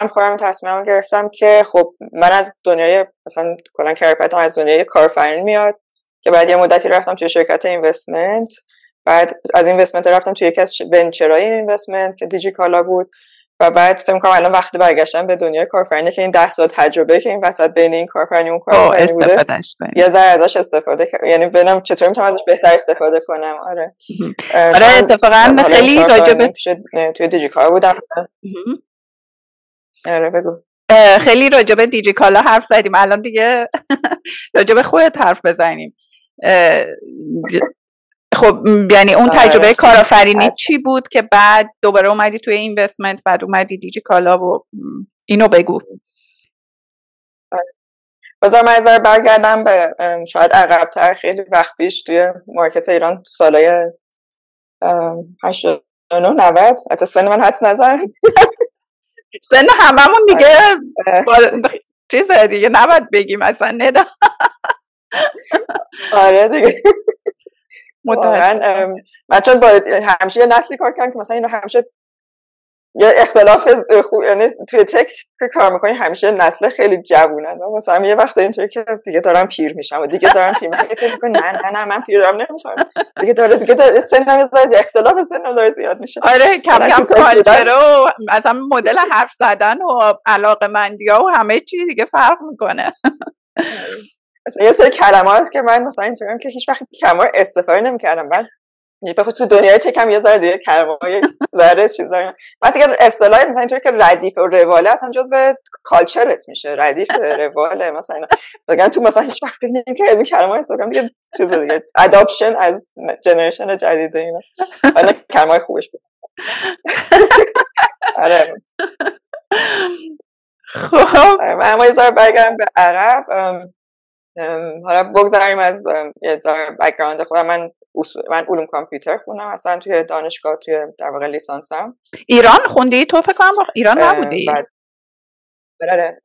خودم تصمیمم گرفتم که خب من از دنیای مثلا کلا کرپتم از دنیای کارفرین میاد که بعد یه مدتی رفتم توی شرکت اینوستمنت. بعد از اینوستمنت رفتم توی یکی از ونچرهای اینوستمنت که دیجی کالا بود. و بعد فکر کنم الان وقتی برگشتم به دنیای کارفرینی که این ده سال تجربه که این وسط بین این کارفرینی اون کارفرینی بوده یه ذره ازش استفاده یعنی ببینم چطور می‌تونم ازش بهتر استفاده کنم. آره. آره اتفاقا خیلی راجبه توی دیجی کار بودم آره بگو. خیلی راجبه دیجی کالا حرف زدیم. الان دیگه راجبه خودت حرف بزنیم. خب یعنی اون آره. تجربه کارآفرینی چی بود که بعد دوباره اومدی توی اینوستمنت بعد اومدی دیجی کالا و اینو بگو. بذار من ازار برگردم به شاید عقبتر خیلی وقت پیش توی مارکت ایران تو سالای 89 90 حتی سن من حدس نزن سن هممون دیگه آره. چیز دیگه نباید بگیم اصلا ندا آره دیگه واقعا من چون با همیشه یه نسلی کار کردم که مثلا اینو همیشه یه اختلاف خوب یعنی توی تک که کار می‌کنی همیشه نسل خیلی جوونن. مثلا یه وقت اینطوری که دیگه دارم پیر میشم و دیگه دارم پیر میشم. نه نه نه من پیرم نمیشم. دیگه داره دیگه داره سنم زیاد اختلاف سنم داره زیاد میشه. آره کم کم کالچر و مثلا مدل حرف زدن و علاقه مندی ها و همه چی دیگه فرق می‌کنه. مثلا یه سری کلمه هست که من مثلا اینطوریم که هیچ وقت کلمه استفاده نمی‌کردم. بعد به خصوص تو دنیای تک هم یه ذره دیگه کلمه های ذره چیزا بعد دیگه اصطلاح مثلا اینطوری که ردیف و رواله اصلا جزء کالچرت میشه. ردیف رواله مثلا دیگه تو مثلا هیچ وقت فکر که از این کلمه استفاده دیگه چیز دیگه. اداپشن از جنریشن جدید اینا. ولی کلمه خوبش بود. آره. خب. آره، من یه ذره برگردم به عقب. حالا بگذاریم از یه background خودم من من علوم کامپیوتر خوندم. اصلا توی دانشگاه توی در واقع لیسانسم. ایران خوندی؟ تو فکر کنم ایران نبودی؟ بله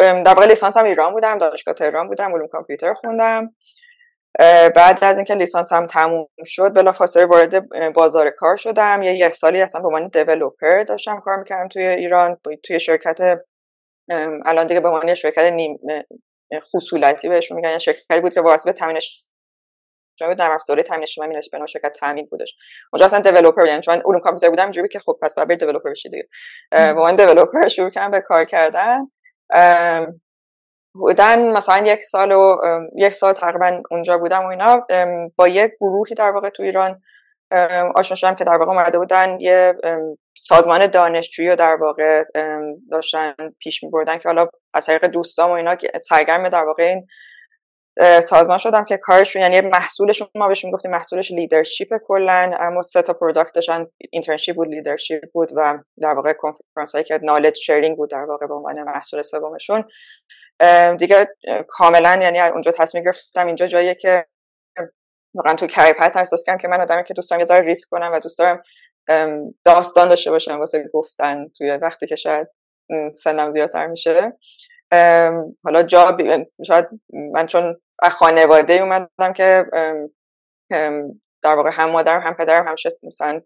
در واقع لیسانسم ایران بودم. دانشگاه تهران بودم. علوم کامپیوتر خوندم. بعد از اینکه لیسانسم تموم شد بلافاصله وارد بازار کار شدم. یه یک سالی اصلا به عنوان developer داشتم کار می‌کردم توی ایران. توی شرکت الان دیگه به عنوان شرکت نیم خصولتی بهشون میگن. یعنی شرکتی بود که واسه به تامین اجتماعی در افزاره تامین اجتماعی می‌رسه به شرکت تامین بودش. اونجا اصلا دیولپر یعنی چون علوم کامپیوتر بودم اینجوری که خب پس بعد دیولپر بشی دیگه. با من دیولپر شروع کردم به کار کردن. بودن مثلا یک سال و یک سال تقریبا اونجا بودم و اینا. با یک گروهی در واقع تو ایران آشنا شدم که در واقع اومده بودن یه سازمان دانشجویی رو در واقع داشتن پیش می بردن که حالا از طریق دوستام و اینا سرگرم در واقع این سازمان شدم که کارشون یعنی محصولشون ما بهشون گفتیم محصولش leadership کلا اما سه تا product داشتن internship بود leadership بود و در واقع کنفرانس هایی که knowledge sharing بود در واقع به عنوان محصول سومشون. دیگه کاملا یعنی اونجا تصمیم گرفتم اینجا جاییه که واقعا تو کریپت احساس کردم که من آدمی که دوست دارم یه ذره ریسک کنم و دوست دارم داستان داشته باشم واسه گفتن توی وقتی که شاید سنم زیادتر میشه. حالا جا شاید من چون خانواده اومدم که در واقع هم مادرم هم پدرم همیشه مثلا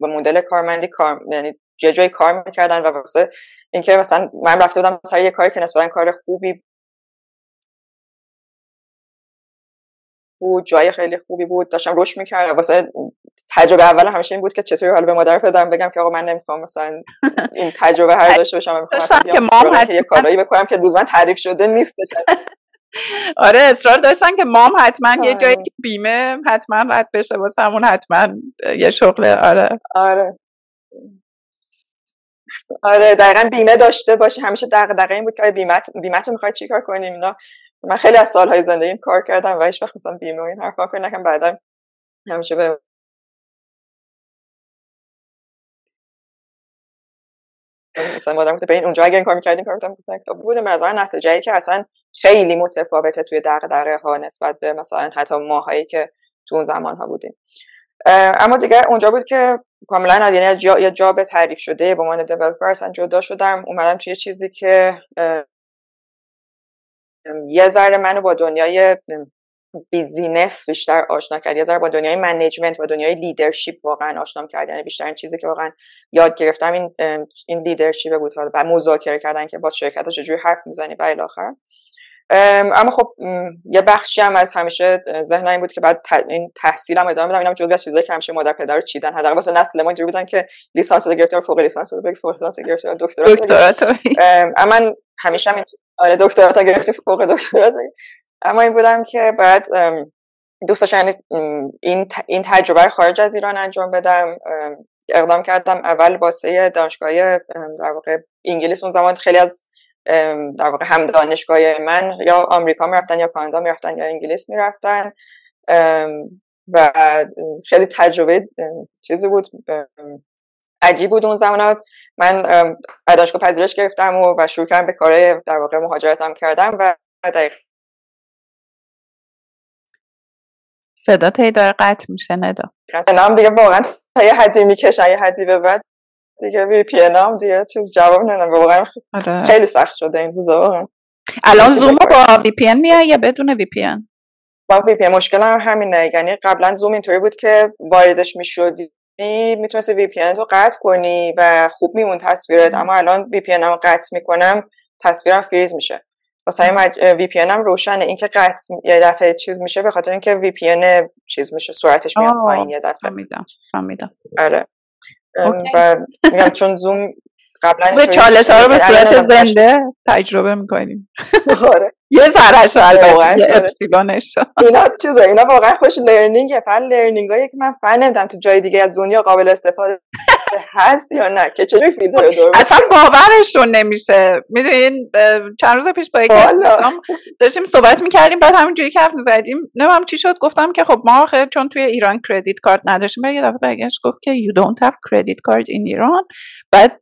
با مدل کارمندی کار یعنی یه جای کار می‌کردن و واسه اینکه مثلا من رفته بودم سر یه کاری که نسبتا کار خوبی بود جای خیلی خوبی بود. داشتم رشد می‌کردم. واسه تجربه اول همیشه این بود که چطوری حالا به مادر پدرم بگم که آقا من نمی‌خوام مثلا این تجربه هر داشته باشم می‌خوام که مام یه کارایی بکنم که روزمن تعریف شده نیست. آره اصرار داشتن که مام حتما یه جایی آره. بیمه حتما رد بشه واسه همون حتما یه شغل آره. آره. آره دقیقا بیمه داشته باشه همیشه دقیقا این بود که بیمت بیمت رو می‌خوای چیکار کنیم اینا؟ من خیلی از سالهای زندگیم کار کردم و هیچ وقت مثلا بیمه و این حرفا فکر نکنم بعدا همیشه به مثلا مادرم به این اونجا اگر این کار می‌کردیم کار می‌کردیم بود مثلا نسل جایی که اصلا خیلی متفاوته توی دغدغه ها نسبت به مثلا حتی ماهایی که تو اون زمان ها بودیم اما دیگه اونجا بود که کاملا یعنی جا یه جاب تعریف شده به عنوان دیولپر اصلا جدا شدم. اومدم توی چیزی که یه ذره منو با دنیای business بیشتر آشنا کرد. یه ذره با دنیای management با دنیای leadership واقعا آشنا کرد. یعنی بیشتر این چیزی که واقعا یاد گرفتم این این leadership بود و مذاکره کردن که با شرکت چجوری حرف می‌زنی و الاخر اما خب یه بخشی هم از همیشه ذهن این بود که بعد این تحصیلم ادامه بدم. اینم جزء از چیزایی که همیشه مادر پدر رو چیدن. حداقل واسه نسل ما اینجوری بودن که لیسانس گرفته فوق لیسانس رو بگیر فوق لیسانس گرفته دکترا دکترا اما من همیشه هم آره دکترا تا گرفته فوق دکترا اما این بودم که بعد دوست داشتم این این تجربه خارج از ایران انجام بدم. اقدام کردم اول واسه دانشگاه در واقع انگلیس اون زمان خیلی از در واقع هم دانشگاه من یا آمریکا می‌رفتن یا کانادا می‌رفتن یا انگلیس می‌رفتن. و خیلی تجربه چیزی بود. عجیب بود اون زمانات. من دانشگاه پذیرش گرفتم و, و شروع کردم به کار در واقع مهاجرتم کردم و دقیق صدا تایی داره قطع میشه ندا. نام دیگه واقعا تا یه حدی می‌کشن یه حدی به بعد دیگه VP هم دیگه چیز جواب نمیدن واقعا آره. خیلی سخت شده این روزا واقعا. الان زوم با VP میای یا بدون VP با VP مشکل هم همینه یعنی قبلا زوم اینطوری بود که واردش می‌شدی می‌تونستی VP تو قطع کنی و خوب میمون تصویرت. اما الان VP هم قطع می‌کنم تصویرم فریز میشه. واسه مج... VP هم روشنه. اینکه قطع یه دفعه چیز میشه به خاطر اینکه VP چیز میشه سرعتش میاد پایین یه دفعه. فهمیدم فهمیدم. آره. و میگم چون زوم قبلا به چالش ها رو به صورت زنده تجربه می‌کنیم. آره. یه ذرهش البته اپسیلونش اینا چیزا اینا واقعا خوش learning فن learning هایی که من من نمیدونم تو جای دیگه از دنیا قابل استفاده هست یا نه که چجوری فیلتر اصلا باورشون نمیشه. می‌دونین چند روز پیش با یک داشتیم صحبت می‌کردیم بعد همینجوری که حرف می‌زدیم نمیدونم چی شد گفتم که خب ما آخه چون توی ایران credit card نداشتیم بعد یه دفعه برگشت گفت که you don't have credit card in Iran بعد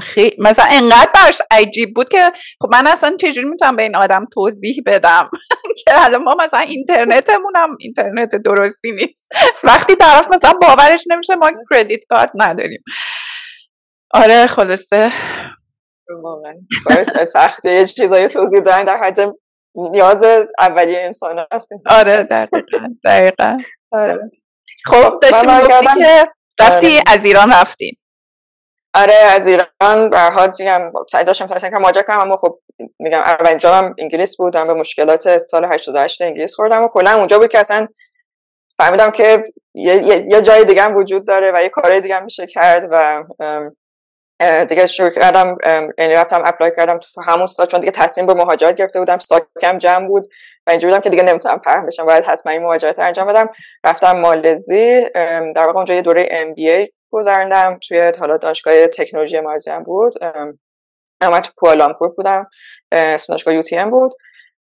خیلی مثلا انقدر براش عجیب بود که خب من اصلا چجوری می‌تونم به این آدم توضیح بدم؟ که الان ما مثلا اینترنتمون هم اینترنت درستی نیست. وقتی طرف مثلا باورش نمیشه ما کردیت کارت نداریم. آره خلاصه. واقعا. سخته یه چیزایی توضیح دادن در حد نیاز اولیه انسان هستیم. آره دقیقا دقیقا. آره. خب داشتیم که رفتی آره. از ایران رفتیم آره از ایران به حال میگم سعی داشتم تلاش کردم مهاجرت کنم اما خب میگم اولین جام انگلیس بودم به مشکلات سال 88 انگلیس خوردم و کلا اونجا بود که اصلا فهمیدم که یه, یه جای دیگه هم وجود داره و یه کارهای دیگه هم میشه کرد و دیگه شروع کردم یعنی رفتم اپلای کردم تو همون سال چون دیگه تصمیم به مهاجرت گرفته بودم ساکم جمع بود و اینجوری بودم که دیگه نمی‌تونم پهن بشم. باید حتما این مهاجرت انجام بدم. رفتم مالزی در واقع اونجا یه دوره ام بی ای گذراندم توی حالا دانشگاه تکنولوژی مارزی هم بود اما تو کوالالامپور بودم. اسم دانشگاه یو بود.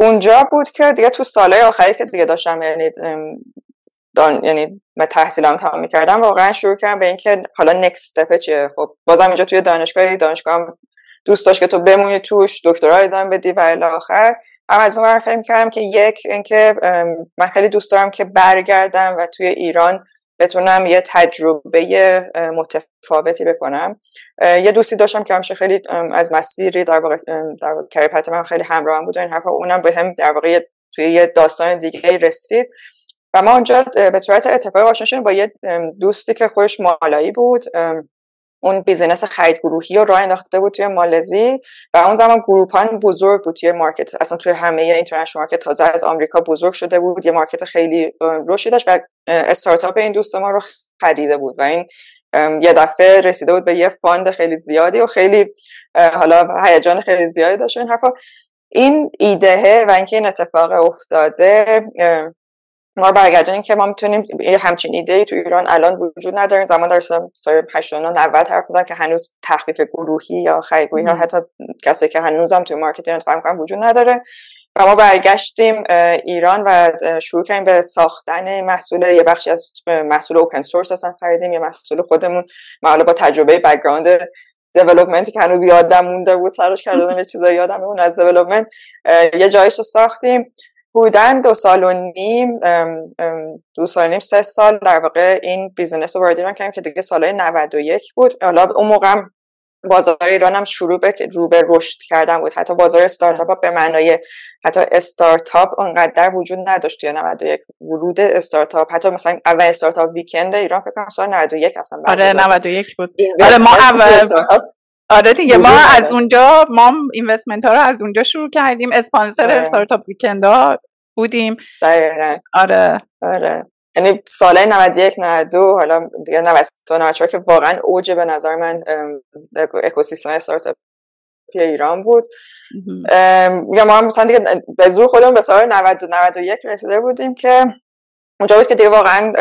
اونجا بود که دیگه تو سالهای آخری که دیگه داشتم یعنی دان یعنی من تحصیلم تمام می‌کردم واقعا شروع کردم به اینکه حالا نکست استپ چیه. خب بازم اینجا توی دانشگاه دانشگاه دوست داشت که تو بمونی توش دکترا ادامه بدی و الی آخر. هم از اون فهم کردم که یک اینکه من خیلی دوست دارم که برگردم و توی ایران بتونم یه تجربه متفاوتی بکنم. یه دوستی داشتم که همیشه خیلی از مسیری در واقع در واقع من خیلی همراهم بود این حرفا اونم به هم در واقع توی یه داستان دیگه رسید. و ما اونجا به صورت اتفاقی آشنا شدیم با یه دوستی که خودش مالایی بود. اون business خرید گروهی رو راه انداخته بود توی مالزی و اون زمان گروپان بزرگ بود توی market. اصلا توی همه international market تازه از آمریکا بزرگ شده بود. یه market خیلی رشدی داشت و استارتاپ این دوست ما رو خریده بود و این یه دفعه رسیده بود به یه fund خیلی زیادی و خیلی حالا هیجان خیلی زیادی داشت این حرفا. این ایدهه و اینکه این اتفاق افتاده ما برگردیم که ما می‌تونیم یه همچین ایده ای تو ایران الان وجود نداریم زمان دارم سال 89 90 حرف می‌زنم که هنوز تخفیف گروهی یا خرید گروهی ها حتی کسایی که هنوزم توی market فهم کنم وجود نداره. و ما برگشتیم ایران و شروع کردیم به ساختن محصول. یه بخشی از محصول open source اصلا خریدیم یه محصول خودمون. ما با تجربه background development ی که هنوز یادم مونده بود سرش کردم یه چیزایی یادم اون از development یه جایش رو ساختیم. بودن دو سال و نیم دو سال و نیم سه سال در واقع این business رو وارد ایران کردیم که دیگه سالهای 91 بود. حالا اون موقع بازار ایران هم شروع به رو به رشد کردن بود. حتی بازار استارتاپ به معنای حتی استارتاپ اونقدر وجود نداشت توی 91 ورود استارتاپ حتی مثلا اول استارتاپ ویکند ایران فکر کنم سال 91 اصلا آره 91 بود. آره ما اول آره دیگه ما از اونجا ما اینوستمنت ها رو از اونجا شروع کردیم. اسپانسر آره. استارتاپ ویکند ها بودیم. دقیقا. آره. آره. یعنی ساله 91 92 حالا دیگه 93 94 که واقعا اوج به نظر من اکوسیستم استارتاپ ایران بود. یا ما مثلا دیگه به زور خودمون به سال 90 91 رسیده بودیم که اونجا بود که دیگه واقعا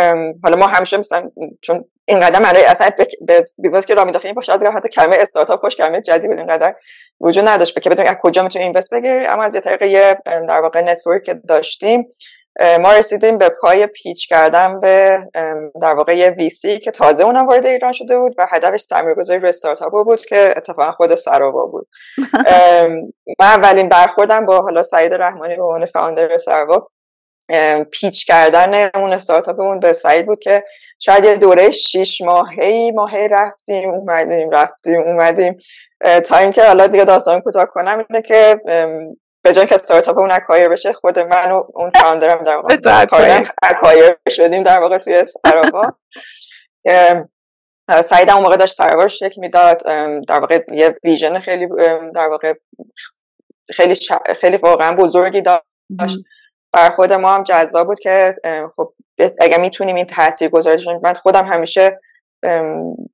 حالا ما همیشه مثلا چون اینقدر معنی اصلا به business که راه مینداختیم با شاید بگم حتی کلمه استارتاپ خودش کلمه جدید بود اینقدر وجود نداشت که بدونیم از کجا می‌تونیم invest بگیری. اما از یه طریق یه در واقع network داشتیم ما رسیدیم به پای pitch کردن به در واقع یه ویسی که تازه اونم وارد ایران شده بود و هدفش سرمایه گذاری روی استارتاپ بود که اتفاقا خود سراوا بود. من اولین برخوردم با حالا سعید رحمانی به عنوان فاوندر سراوا. پیچ کردن اون استارتاپمون به سعید بود که شاید یه دوره شیش ماهی ماهی رفتیم اومدیم رفتیم اومدیم. تا اینکه حالا دیگه داستان کوتاه کنم اینه که به جای که استارتاپ اون اکوایر بشه خود من و اون فاوندرم در واقع اکوایر شدیم در واقع توی سراوا سعید اون موقع داشت سراوا رو شکل می‌داد. در واقع یه ویژن خیلی در واقع خیلی خیلی واقعا بزرگی داشت. بر خود ما هم جذاب بود که خب اگه می‌تونیم این تاثیر گذاری من خودم همیشه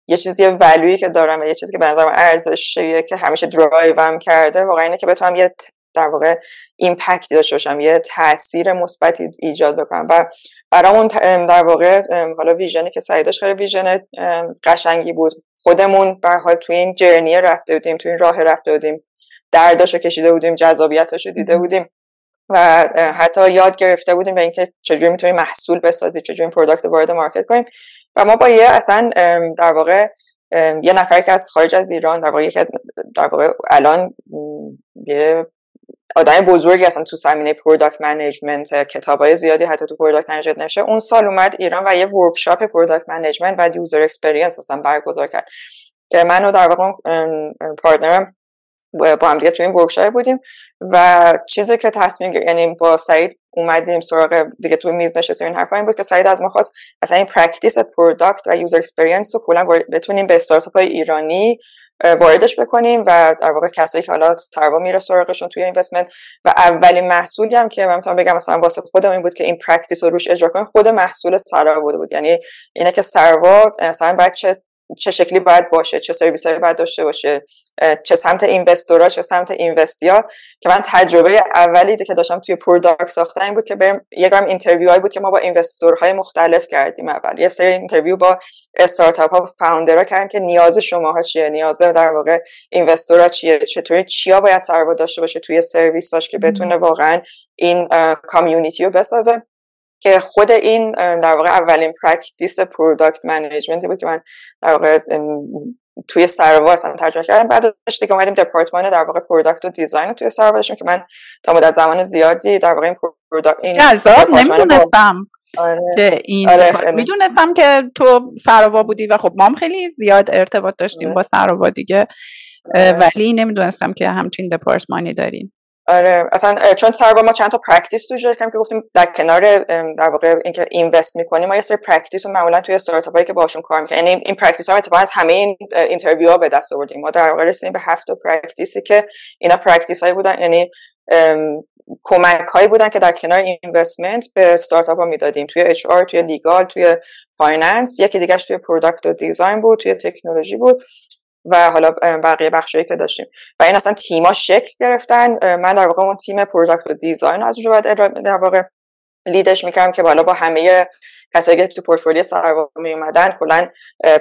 یه چیزی یه ولویی که دارم و یه چیزی که به نظرم ارزشیه که همیشه درایوم کرده واقعا اینه که بتونم یه در واقع impact ی داشته باشم یه تاثیر مثبتی ایجاد بکنم. و برامون در واقع حالا vision ی که سعیدش خیلی vision قشنگی بود. خودمون به حال توی این journey رفته بودیم توی این راه رفته بودیم. درداشو کشیده بودیم جذابیتاشو دیده بودیم. و حتی یاد گرفته بودیم به اینکه چجوری می‌تونیم محصول بسازیم چجوری product وارد market کنیم. و ما با یه اصلا در واقع یه نفر که از خارج از ایران در واقع در واقع الان یه آدم بزرگی اصلا تو زمینه product management کتاب های زیادی حتی تو product management نشه اون سال اومد ایران و یه workshop product management و user experience اصلا برگزار کرد. که منو در واقع partner م با هم دیگه تو این workshop بودیم و چیزی که تصمیم یعنی با سعید اومدیم سراغ دیگه تو میز نشستیم این حرفا این بود که سعید از ما خواست اصلا این practice product و user experience رو کلا بتونیم به استارتاپ های ایرانی واردش بکنیم و در واقع کسایی که حالا سروا میره سراغشون توی investment و اولین محصولی هم که من می‌تونم بگم مثلا واسه خودم این بود که این practice رو روش اجرا کنیم خود محصول سروا بوده بود. یعنی اینه که سروا مثلا باید چه شکلی باید باشه چه سرویس هایی باید داشته باشه چه سمت investor ا چه سمت investee ا. که من تجربه اولی که داشتم توی product ساختن این بود که بریم یک گرم interview هایی بود که ما با investor های مختلف کردیم اول. یه سری interview با استارتاپ ها و founder ها کردیم که نیاز شماها چیه نیاز در واقع investor ها چیه چطوری چیا باید سروا داشته باشه توی سرویساش که بتونه واقعا این community رو بسازه. که خود این در واقع اولین practice product management ی بود که من در واقع توی سروا اصلا ترجمه کردم بعدش دیگه اومدیم دپارتمان در واقع product و design توی سروا داشتیم که من تا مدت زمان زیادی در واقع این product این جذاب نمی‌دونستم آره. که این آره می‌دونستم که تو سروا بودی و خب ما هم خیلی زیاد ارتباط داشتیم آره. با سروا دیگه آره. ولی نمی‌دونستم که همچین دپارتمانی دارین آره اصلا چون سروا چند تا practice تو کردیم که گفتیم در کنار در واقع اینکه invest می‌کنیم ما یه سری practice رو معمولا توی استارتاپ هایی که باشون کار می‌کنیم. یعنی این practice ها اتفاقا از همه این interview ها به دست آوردیم. ما در واقع رسیدیم به هفت practice ی که اینا practice هایی بودن یعنی کمک هایی بودن که در کنار investment به استارتاپ ها می‌دادیم. توی HR توی legal توی finance یکی دیگهش توی product و design بود توی تکنولوژی بود. و حالا بقیه بخشایی که داشتیم. و این اصلا تیما شکل گرفتن. من در واقع اون تیم product و design از اونجا بعد در واقع lead ش می‌کردم که بالا با همه کسایی که تو پورتفولیو سروا می اومدن کلا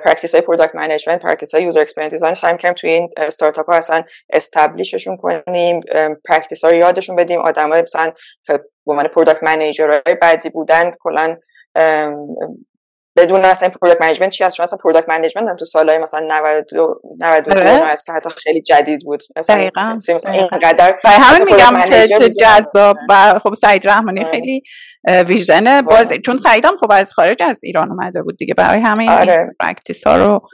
practice های product management practice های user experience design سعی کردیم توی این استارتاپ ها اصلا establish شون کنیم practice ها رو یادشون بدیم. آدمای مثلا به عنوان product manager بعدی بودن کلا بدونن اصلا product management چی هست؟ چون اصلا product management هم تو سالهای مثلا 92 92 اصلا حتی خیلی جدید بود. مثلا مثلا اینقدر همین میگم که چه جذاب و خب سعید رحمانی خیلی vision باز چون سعیدم خب از خارج از ایران اومده بود دیگه برای همه آره. practice ها رو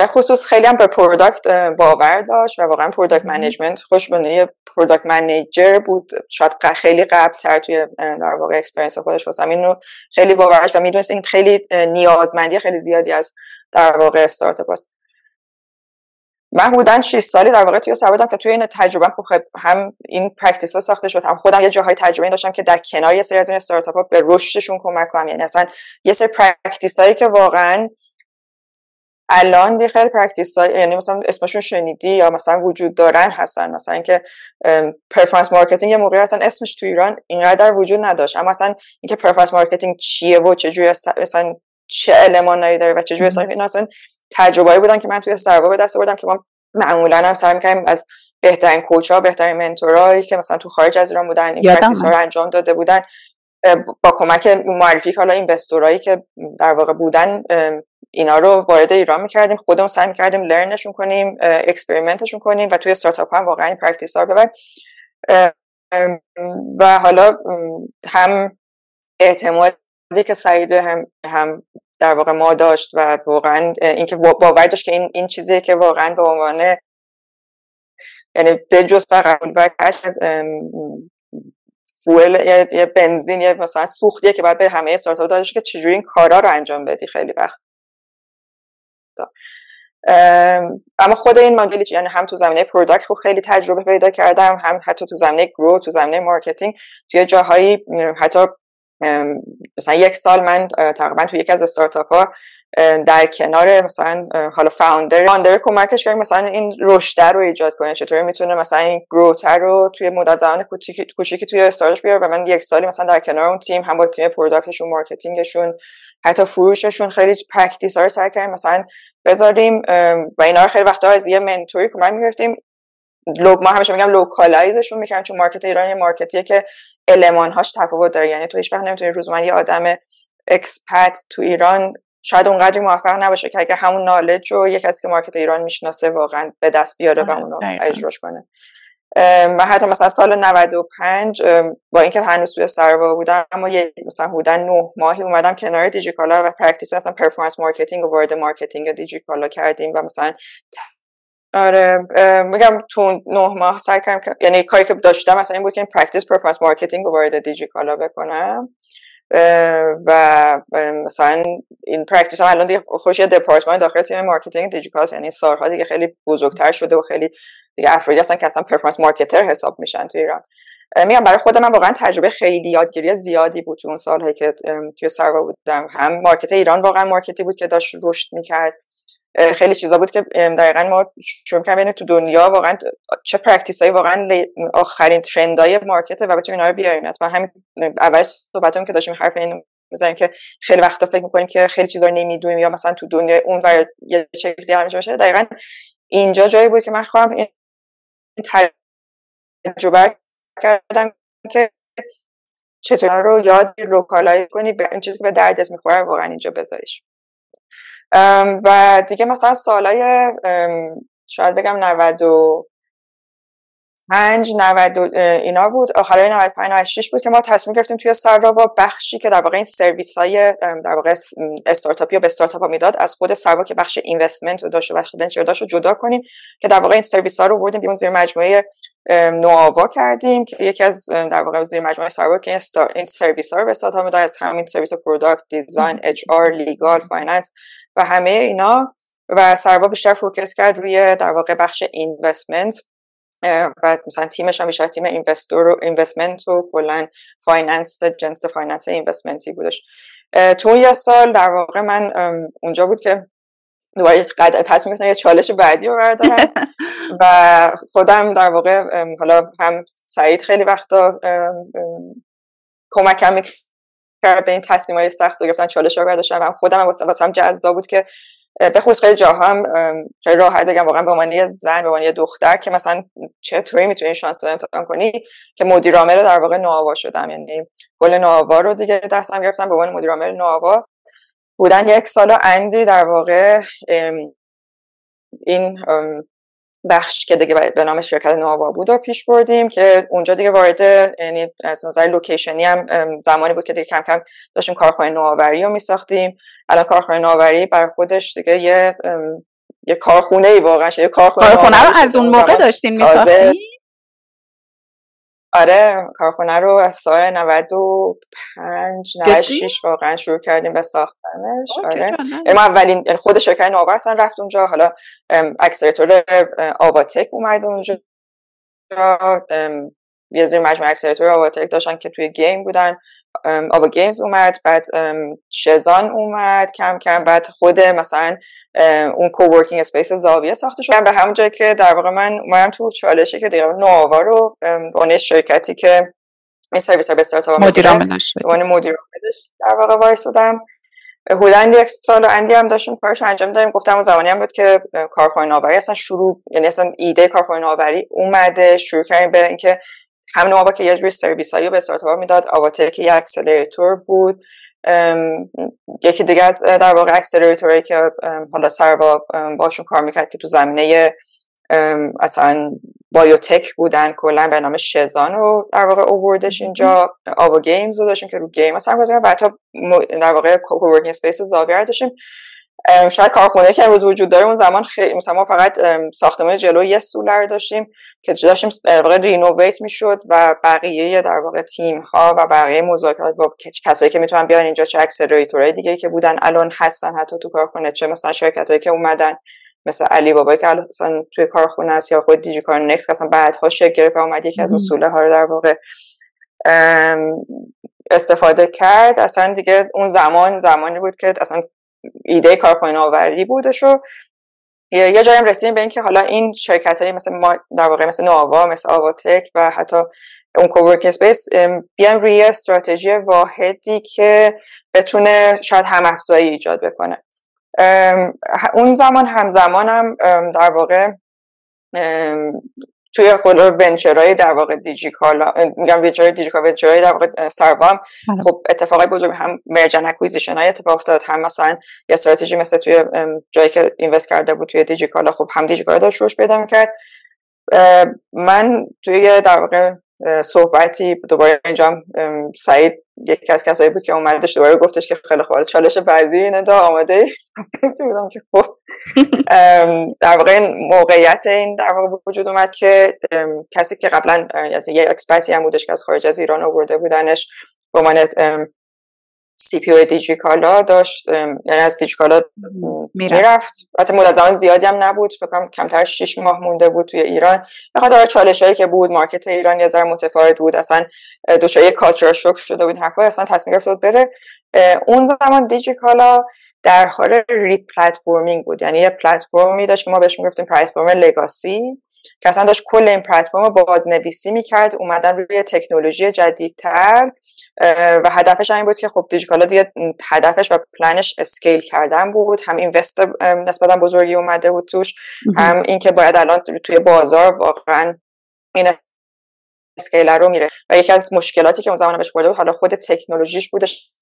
خصوص خیلی هم به پروداکت باور داشت و واقعا پروداکت منیجمنت خوشبینی پروداکت منیجر بود. شاید خیلی قبل تر توی در واقع اکسپرینس خودش واسه اینو خیلی باورش و می‌دونست این خیلی نیازمندی خیلی زیادی از در واقع استارتاپ است من بودن 6 سالی در واقع توی سر که توی این تجربه خب, خب هم این پرکتیس ها ساخته شد هم خودم یه جاهای تجربه داشتم که در کنار یه سری از این استارتاپ ها به رشدشون کمک کنم. یعنی اصلا یه سری practice هایی که واقعا الان یه خیلی practice های یعنی مثلا اسمشون شنیدی یا مثلا وجود دارن هستن؟ مثلا اینکه performance marketing یه موقعی اصلا اسمش تو ایران اینقدر وجود نداشت. اما مثلا اینکه performance marketing چیه و چجوری مثلا چه element ایی داره و چجوری اصلا اینا اصلا تجربه‌ای بودن که من توی سروا به دست آوردم که ما معمولا هم سعی می‌کردیم از بهترین coach ها بهترین mentor ایی که مثلا تو خارج از ایران بودن این practice ها رو انجام داده بودن با کمک معرفی حالا investor ایی که در واقع بودن اینا رو وارد ایران می‌کردیم خودمون سعی می‌کردیم learn شون کنیم experiment شون کنیم و توی استارتاپ هم واقعا این practice ها ببریم. و حالا هم اعتمادی که سعید هم, هم در واقع ما داشت و واقعا اینکه باور داشت که این این چیزی که واقعا به عنوان یعنی به جز فقط و فول یه بنزین یه مثلا سوختیه که باید به همه استارتاپ داده که چجوری این کارا رو انجام بدی خیلی وقت. اما خود این مدلی یعنی هم تو زمینه پروداکت خب خیلی تجربه پیدا کردم هم حتی تو زمینه گرو تو زمینه مارکتینگ توی جاهایی حتی مثلا یک سال من تقریبا تو یکی از استارتاپ ها در کنار مثلا حالا فاوندر فاوندر کمکش کرد مثلا این رشد رو ایجاد کنه چطوری می‌تونه مثلا این گروتر رو توی مدت زمان کوچیکی توی استارتش بیاره و من یک سالی مثلا در کنار اون تیم هم با تیم پروداکتشون مارکتینگشون حتی فروششون خیلی پرکتیس ها رو سر کردیم مثلا بذاریم و اینا رو خیلی وقتا از یه منتوری کمک می‌گرفتیم لوگ ما همیشه میگم لوکالایزشون می‌کنن چون مارکت ایران یه مارکتیه که المانهاش تفاوت داره. یعنی تو هیچ وقت نمی‌تونی روزمره یه آدم اکسپت تو ایران شاید اونقدری موفق نباشه که اگر همون نالج رو یک کسی که مارکت ایران می‌شناسه واقعا به دست بیاره و آره، اونو اجراش کنه. من حتی مثلا سال 95 با اینکه هنوز توی سروا بودم اما یه مثلا حدودا 9 ماهی اومدم کنار دیجیکالا و practice اصلا performance marketing و وارد marketing دیجیکالا کردیم و مثلا آره میگم تو نه ماه سعی کردم یعنی کاری که داشتم مثلا این بود که این practice performance marketing رو وارد دیجیکالا بکنم. و مثلا این practice هم الان دیگه خودش یه دپارتمان داخل تیم marketing دیجیکالا یعنی سالها دیگه خیلی بزرگتر شده و خیلی دیگه افرادی هستن که اصلا performance marketer حساب میشن تو ایران. میگم برای خود من واقعا تجربه خیلی یادگیری زیادی بود تو اون سالهایی که توی سروا بودم. هم market ایران واقعا market ی بود که داشت رشد می‌کرد. خیلی چیزا بود که دقیقا ما شروع کردیم تو دنیا واقعا چه practice هایی واقعا آخرین trend های market و بتونیم اینا رو بیاریم. و همین اول صحبتون که داشتیم حرف این می‌زنیم که خیلی وقتا فکر می‌کنیم که خیلی چیزا رو نمی‌دونیم یا مثلا تو دنیای اون ور یه شکلی همیشه باشه دقیقا اینجا جایی بود که من خواهم تجربه کردم که چطور رو یاد لوکالایز کنی به این چیزی که به دردت می‌خوره واقعا اینجا بذاریش. و دیگه مثلا سالای شاید بگم 90 پنج 90 اینا بود. آخرای 95 96 بود که ما تصمیم گرفتیم توی سروا بخشی که در واقع این سرویس های در واقع استارتاپی یا به استارتاپ ها می‌داد از خود سرآوا که بخش investment رو داشت و بخش venture داشت رو جدا کنیم که در واقع این سرویس ها رو بردیم بیرون زیر مجموعه نوآوا کردیم که یکی از در واقع زیر مجموعه سرآوا که این سرویس ها رو به استارتاپ می‌داد از همین سرویس product design HR legal finance و همه اینا و سرآوا بیشتر focus کرد روی در واقع بخش investment. و مثلا تیمش هم بیشتر تیم investor و investment و کلا finance جنس finance investment ی بودش. تو یه سال در واقع من اونجا بود که دوباره تصمیم گرفتم یه چالش بعدی رو بردارم و خودم در واقع حالا هم سعید خیلی وقتا کمکم کرد به این تصمیم های سخت گرفتن چالش رو برداشتن. و خودم هم واسه هم جذاب بود که به خصوص خیلی جاها هم خیلی راحت بگم واقعا به عنوان زن به عنوان دختر که مثلا چطوری می‌تونی شانس امتحان کنی که مدیر عامل در واقع نوآوا شدم. یعنی گل نوآوا رو دیگه دستم گرفتم به عنوان مدیر عامل نوآوا بودن. یک سال اندی در واقع این بخش که دیگه به نام شرکت نوآوا بود و پیش بردیم که اونجا دیگه وارد یعنی از نظر لوکیشنی هم زمانی بود که دیگه کم کم داشتیم کارخانه نوآوری رو میساختیم. الان کارخانه نوآوری بر خودش دیگه یه یه کارخونه ای واقعا یه کارخونه, کارخونه رو از اون موقع داشتیم میساختیم؟ آره کارخونه رو از سال 95 96 واقعا شروع کردیم به ساختنش. آره. ما اولین خود شرکت نوآوا اصلا رفت اونجا. حالا accelerator آواتک اومد اونجا. یه زیر مجموعه accelerator آواتک داشتن که توی game بودن. آوا گیمز اومد بعد شزان اومد کم کم بعد خود مثلا اون coworking space زاویه ساخته شد به همون جایی که در واقع من اومدم تو چالشی که دیگه نوآوا رو به شرکتی که این سرویس رو به استارتاپ مدیر عاملش مدیر در واقع وایسادم. حدود یک سال و اندی هم داشتیم کارش انجام دادیم. گفتم اون زمانی هم بود که کارخانه نوآوری اصلا شروع یعنی اصلا ایده کارخانه نوآوری اومده شروع کردیم به اینکه هم نوآوا که یه جوری سرویس هایی به استارتاپ می‌داد. آواتک که یه accelerator بود. یکی دیگه از در واقع accelerator ی که حالا سرآوا باهاشون کار می‌کرد که تو زمینه اصلا biotech بودن کلا به نام شزان رو در واقع اووردش اینجا. آوا گیمز رو داشتیم که رو game. اصلا و حتی در واقع coworking space زاویه داشتیم. شاید کارخونه که امروز وجود داره اون زمان خیلی مثلا ما فقط ساختمان جلو یه سوله رو داشتیم که داشتیم در واقع renovate می‌شد و بقیه در واقع تیم ها و بقیه مذاکرات با کسایی که می‌تونن بیان اینجا چه اکسلراتورهای دیگه که بودن الان هستن حتی تو کارخونه چه مثلا شرکت هایی که اومدن مثل علی بابایی که مثلا توی کارخونه است یا خود دیجی کار نکس که اصلا بعدها شکل گرفت و اومد یکی از اصول ها رو در واقع استفاده کرد. اصلا دیگه اون زمان زمانی بود که اصلا ایده کارخانه آوری بودش و یه جایی رسیدیم به اینکه حالا این شرکت های مثل ما در واقع مثل نوآوا مثل آواتک و حتی اون cowork space بیان روی استراتژی واحدی که بتونه شاید هم افزایی ایجاد بکنه. اون زمان همزمان هم در واقع توی خود venture های در واقع دیجیکالا میگم venture دیجیکالا venture های در واقع سرآوام بله. خب اتفاقای بزرگ هم merge and acquisition های اتفاق افتاد هم مثلا یه استراتژی مثل توی جایی که invest کرده بود توی دیجیکالا خب هم دیجیکالا داشت روش پیدا می‌کرد من توی در واقع صحبتی دوباره اینجا سعید یکی از کسایی بود که اومدش دوباره گفتش که خیلی خوب. چالش بعدی اینه ندا آماده تو بودم که خب؟ در واقع این موقعیت این در واقع وجود اومد که کسی که قبلا یه expert ی هم بودش که از خارج از ایران آورده بودنش به عنوان CPO دیجیکالا داشت یعنی از دیجیکالا می‌رفت. حتی مدت زمان زیادی هم نبود فکر کمتر 6 ماه مونده بود توی ایران. بخاطر چالش هایی که بود market ایران یه ذره متفاوت بود اصلا دچار culture shock شده بود حرفا اصلا تصمیم گرفت بود بره. اون زمان دیجیکالا در حال replatforming بود. یعنی یه پلتفرمی داشت که ما بهش می‌گفتیم پلتفرم legacy که اصلا داشت کل این پلتفرم رو بازنویسی می‌کرد اومدن روی تکنولوژی جدیدتر. و هدفش این بود که خب دیجیکالا دیگه هدفش و plan ش scale کردن بود. هم invest نسبتا بزرگی اومده بود توش هم اینکه باید الان توی بازار واقعا این scale رو بره. و یکی از مشکلاتی که اون زمان بهش بود حالا خود تکنولوژیش بودش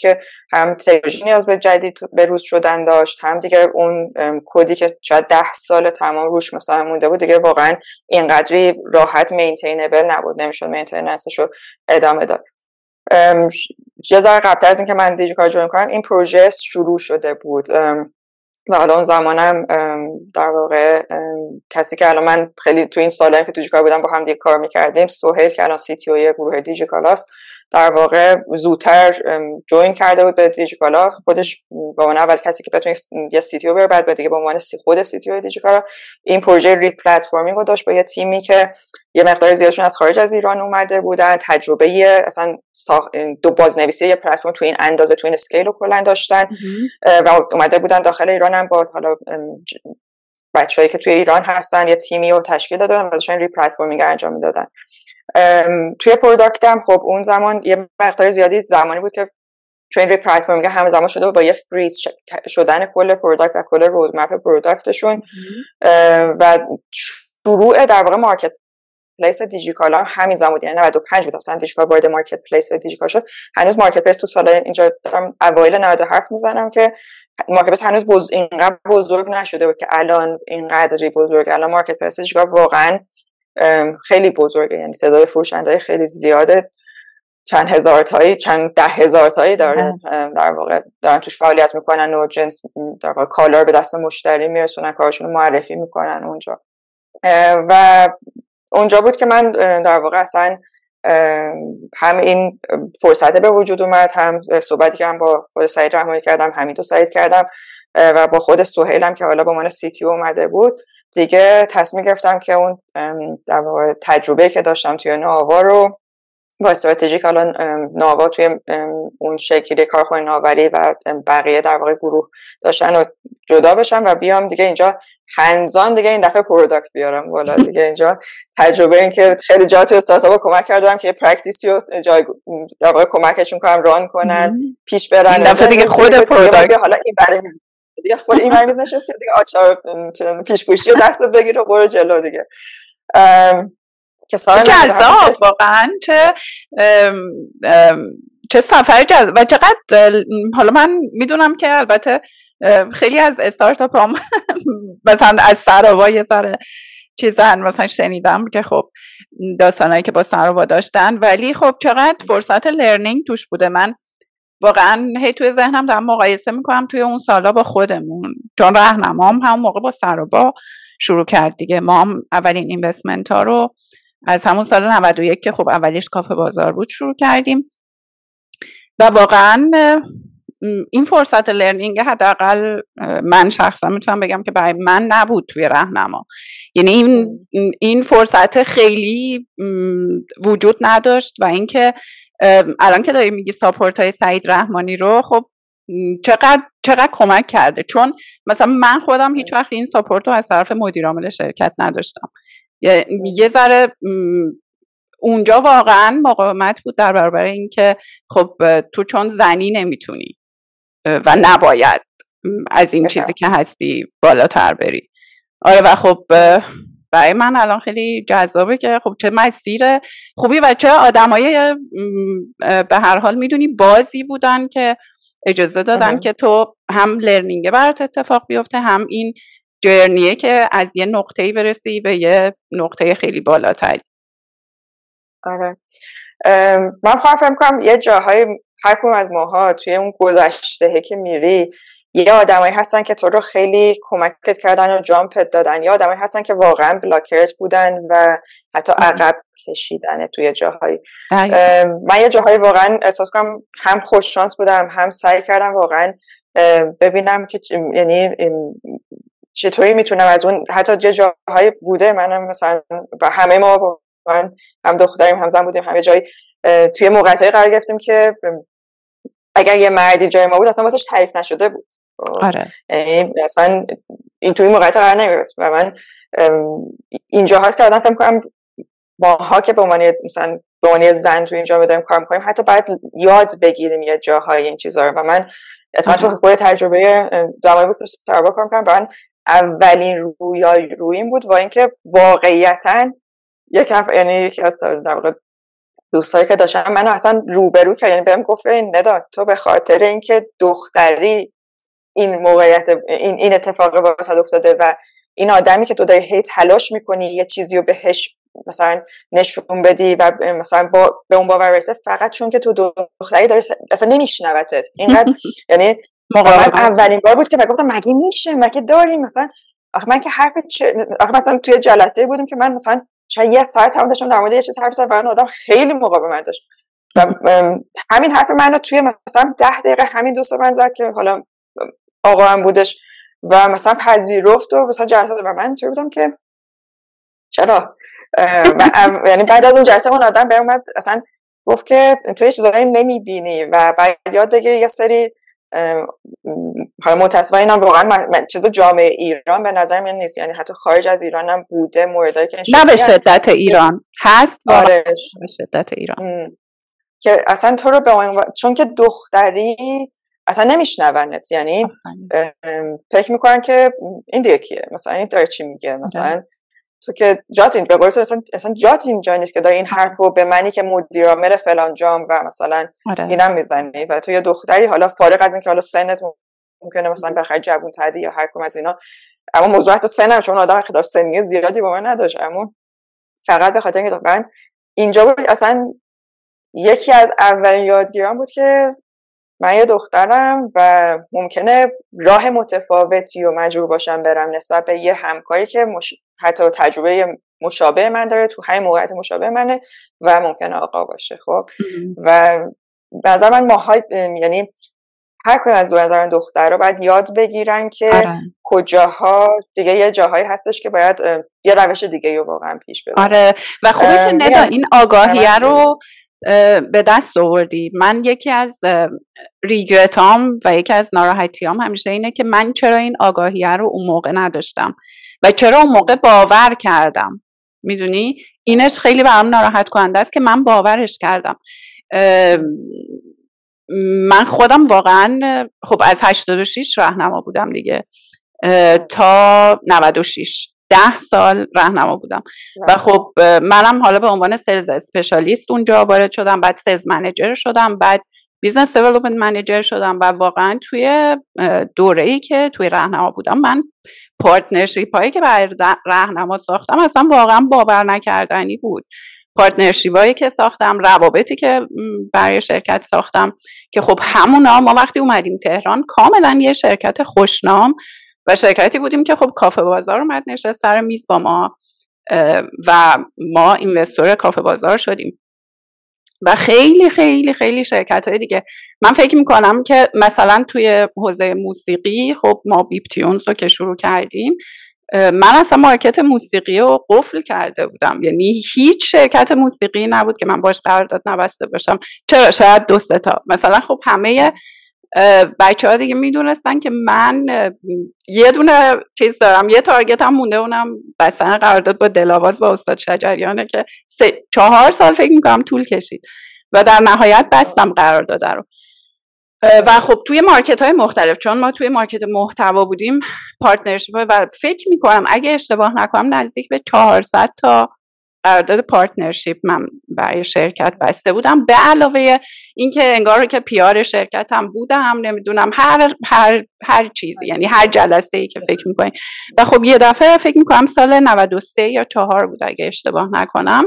که هم تکنولوژی نیاز به جدید به روز شدن داشت هم دیگه اون کدی که شاید ده سال تمام روش مثلا مونده بود دیگه واقعا اینقدری راحت maintainable نبود نمی‌شد maintenance ش رو ادامه داد. یه ذره قبل از اینکه من دیجی‌کالا رو join کنم این پروژه شروع شده بود. و حالا اون زمانم در واقع کسی که الان من خیلی تو این سالایی که تو دیجیکال بودم با هم دیگه کار می‌کردیم سهیل که الان CTO گروه دیجیکال است در واقع زودتر join کرده بود به دیجیکالا. خودش به عنوان اول کسی که بتونه یه CTO بره بعد دیگه به عنوان خود CTO دیجیکالا. این پروژه replatforming رو داشت با یه تیمی که یه مقدار زیادشون از خارج از ایران اومده بودن. تجربه اصلا دو بازنویسی یه پلتفرم تو این اندازه تو این scale رو کلا داشتن. و اومده بودن داخل ایران هم با حالا بچه‌ای که توی ایران هستن یه تیمی رو تشکیل دادن و داشتن replatforming انجام می‌دادن. توی product م خب اون زمان یه مقدار زیادی زمانی بود که چون روی پلتفرم هم زمان شده و با یه فریز شدن کل product و کل roadmap product شون. و شروع در واقع marketplace دیجیکالا هم همین زمان بود یعنی 95 بود اصلا دیجیکال وارد marketplace دیجیکال شد. هنوز marketplace تو سال اینجا دارم اوایل 97 می‌زنم که marketplace هنوز بز... اینقدر بزرگ نشده بود که الان اینقدری بزرگ الان marketplace دیجیکال واقعا خیلی بزرگه. یعنی تعداد فروشنده خیلی زیاده. چند هزار تایی چند ده هزار تایی داره. در واقع دارن توش فعالیت می‌کنن و جنس در واقع کالا رو به دست مشتری میرسونن کارشون معرفی می‌کنن اونجا. و اونجا بود که من در واقع اصلا هم این فرصت به وجود اومد هم صحبتی که هم با خود سعید رحمانی کردم همین تو سعید کردم و با خود سهیلم که حالا به عنوان سی اومده بود. دیگه تصمیم گرفتم که اون در واقع تجربه که داشتم توی ناوا رو با استراتژیک الان ناوا توی اون شکلی کارخونه ناوری و بقیه در واقع گروه داشتن و جدا بشم و بیام دیگه اینجا hands-on دیگه این دفعه product بیارم. بالا دیگه اینجا تجربه این که خیلی جا توی استارتاپ کمک کردم که practice ی رو جای در واقع کمکشون کنم run کنن پیش برن. این دفعه دیگه خود product حالا این برای دیگه. خود این پشت میز نشستی دیگه آچار پیچ‌گوشتی رو دست بگیر و برو جلو دیگه. که واقعا چه چه سفر جذاب. و چقدر حالا من می‌دونم که البته خیلی از استارتاپ هم مثلا از سراوا یه ذره چیزن مثلا شنیدم که خب داستانهایی که با سراوا داشتن. ولی خب چقدر فرصت لرنینگ توش بوده. من واقعا هی توی ذهنم دارم مقایسه می‌کنم توی اون سالا با خودمون. چون رهنمام هم موقع با سراوا شروع کرد دیگه. ما هم اولین اینوستمنت ها رو از همون سال 91 که خب اولیش کافه بازار بود شروع کردیم. و واقعا این فرصت لرنینگ حداقل من شخصا می‌تونم بگم که برای من نبود توی رهنما یعنی این این فرصت خیلی وجود نداشت و اینکه الان که داری میگی ساپورت های سعید رحمانی رو خب چقدر چقدر کمک کرده؟ چون مثلا من خودم هیچ وقت این ساپورت رو از طرف مدیر عامل شرکت نداشتم. یه ذره اونجا واقعا مقاومت بود در برابر اینکه خب تو چون زنی نمی‌تونی و نباید از این چیزی که هستی بالاتر بری. آره و خب برای من الان خیلی جذابه که خب چه مسیر خوبی و چه آدمای به هر حال می‌دونی بازی بودن که اجازه دادن که تو هم لرنینگ برات اتفاق بیفته هم این جرنیه که از یه نقطه‌ای برسی به یه نقطه خیلی بالاتری. آره. من خواهم فهم کنم یه جاهای هر کدوم از ماها توی اون گذشته که میری یه آدمایی هستن که تو رو خیلی کمکت کردن و جامپت دادن. یا آدمایی هستن که واقعا بلاکرت بودن و حتی عقب کشیدن توی جاهایی. من یه جاهایی واقعا احساس کنم هم خوش شانس بودم هم سعی کردم واقعا ببینم که یعنی چطوری می‌تونم از اون حتی جه جاهای بوده منم مثلا و همه ما من هم دختریم هم زن بودیم همه جایی توی موقعیت قرار گرفتیم که اگر یه مردی جای ما بود اصلا واسش تعریف نشده بود. آره. یعنی اصلا این توی موقعیت قرار نگرفت و من اینجا هست که آدم فکر کنم ماها که به عنوان مثلا به عنوان زن توی اینجا داریم کار می‌کنیم حتی باید یاد بگیریم یه جاهای این چیزا رو. و من اتفاقا تو خود تجربه زمانی بود که سربا کار می‌کنم اولین رویای رویم بود با اینکه واقعیتا یک نفر یعنی یکی از در واقع دوستایی که داشتم منو اصلا روبرو کرد. یعنی بهم گفت ندا تو به خاطر اینکه دختری این موقعیت این این اتفاق واسه افتاده و این آدمی که تو داری هی تلاش می‌کنی یه چیزی رو بهش مثلا نشون بدی و مثلا با به اون باور رسه فقط چون که تو دختری داری اصلا نمیشنوتت. اینقدر یعنی من اولین بار بود که گفتم مگه میشه؟ مگه داریم؟ مثلا آخه من که حرف چه آخه مثلا توی جلسه بودیم که من مثلا شاید یه ساعت هم داشتم در مورد یه چیز حرف زدم و آدم خیلی مقاومت داشت. و همین حرف منو توی مثلا ده دقیقه همین دوست من زد که حالا آقا هم بودش و مثلا پذیرفت و مثلا جلسه و من توی بودم که چرا؟ یعنی بعد از اون جلسه اون آدم به اومد اصلا گفت که تو یه چیزایی نمی‌بینی و باید یاد بگیری یه سری حالا متاسفانه اینا واقعا چیز جامعه ایران به نظر من نیست. یعنی حتی خارج از ایران هم بوده موردایی که نه به شدت ایران. هست آره. به شدت ایران. که اصلا تو رو به چون که دختری اصلا نمیشنونت. یعنی فکر می‌کنن که این دیگه کیه مثلا این داره چی میگه؟ مثلا تو که جات این به تو اصلا, اصلا جات اینجا نیست که داری این حرف رو به منی که مدیر فلان جام و مثلا آره. اینم می‌زنی و تو یه دختری حالا فارغ از اینکه حالا سنت ممکنه مثلا بخیر جوون تدی یا هر کم از اینا. اما موضوع تو سنم چون آدم خلاف سنی زیادی با من نداشت اما فقط به خاطر اینکه من اینجا بود اصلا یکی از اولین یادگیران بود که من یه دخترم و ممکنه راه متفاوتی و مجبور باشم برم نسبت به یه همکاری که مش... حتی تجربه مشابه من داره تو همین موقعیت مشابه منه و ممکنه آقا باشه خب؟ و نظر من ماهای یعنی هر کدوم از دو نظر دختر رو باید یاد بگیرن که آره. کجاها دیگه یه جاهایی هستش که باید یه روش دیگه رو واقعا پیش ببرن آره. و خوبه که ندا این آگاهیه رو به دست آوردی. من یکی از ریگرتام و یکی از ناراحتیام همیشه اینه که من چرا این آگاهیه رو اون موقع نداشتم و چرا اون موقع باور کردم. می‌دونی؟ اینش خیلی برام ناراحت کننده است که من باورش کردم. من خودم واقعا خب از 86 راهنما بودم دیگه. تا 96 ده سال راهنما بودم. و خب منم حالا به عنوان سلز اسپشالیست اونجا وارد شدم بعد سلز منیجر شدم بعد business development manager شدم و واقعا توی دوره ای که توی راهنما بودم من partnership هایی که برای راهنما ساختم اصلا واقعا باور نکردنی بود. partnership هایی که ساختم روابطی که برای شرکت ساختم که خب همونا ما وقتی اومدیم تهران کاملا یه شرکت خوشنام و شرکتی بودیم که خب کافه بازار اومد نشست سر میز با ما و ما investor کافه بازار شدیم. و خیلی خیلی خیلی شرکت های دیگه. من فکر می‌کنم که مثلا توی حوزه موسیقی خب ما بیپ تیونز رو که شروع کردیم من اصلا مارکت موسیقی رو قفل کرده بودم. یعنی هیچ شرکت موسیقی نبود که من باش قرارداد نبسته باشم. چرا؟ شاید دو تا. مثلا خب همه بچه ها دیگه می‌دونستن که من یه دونه چیز دارم یه تارگت هم مونده اونم بستن قرارداد با دلاواز با استاد شجریانه که سه چهار سال فکر می‌کنم طول کشید و در نهایت بستم قرارداد رو. و خب توی market های مختلف چون ما توی market محتوا بودیم partnership و فکر می‌کنم اگه اشتباه نکنم نزدیک به 400 تا قرارداد partnership من برای شرکت بسته بودم. به علاوه اینکه انگار که PR شرکت هم بودم نمی‌دونم هر هر هر چیزی یعنی هر جلسه ای که فکر می‌کنیم و خب یه دفعه فکر می‌کنم سال 93 یا 4 بود اگه اشتباه نکنم.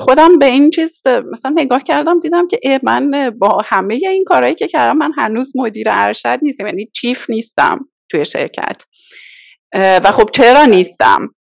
خودم به این چیز مثلا نگاه کردم دیدم که من با همه این کارهایی که کردم من هنوز مدیر ارشد نیستم یعنی chief نیستم توی شرکت. و خب چرا نیستم؟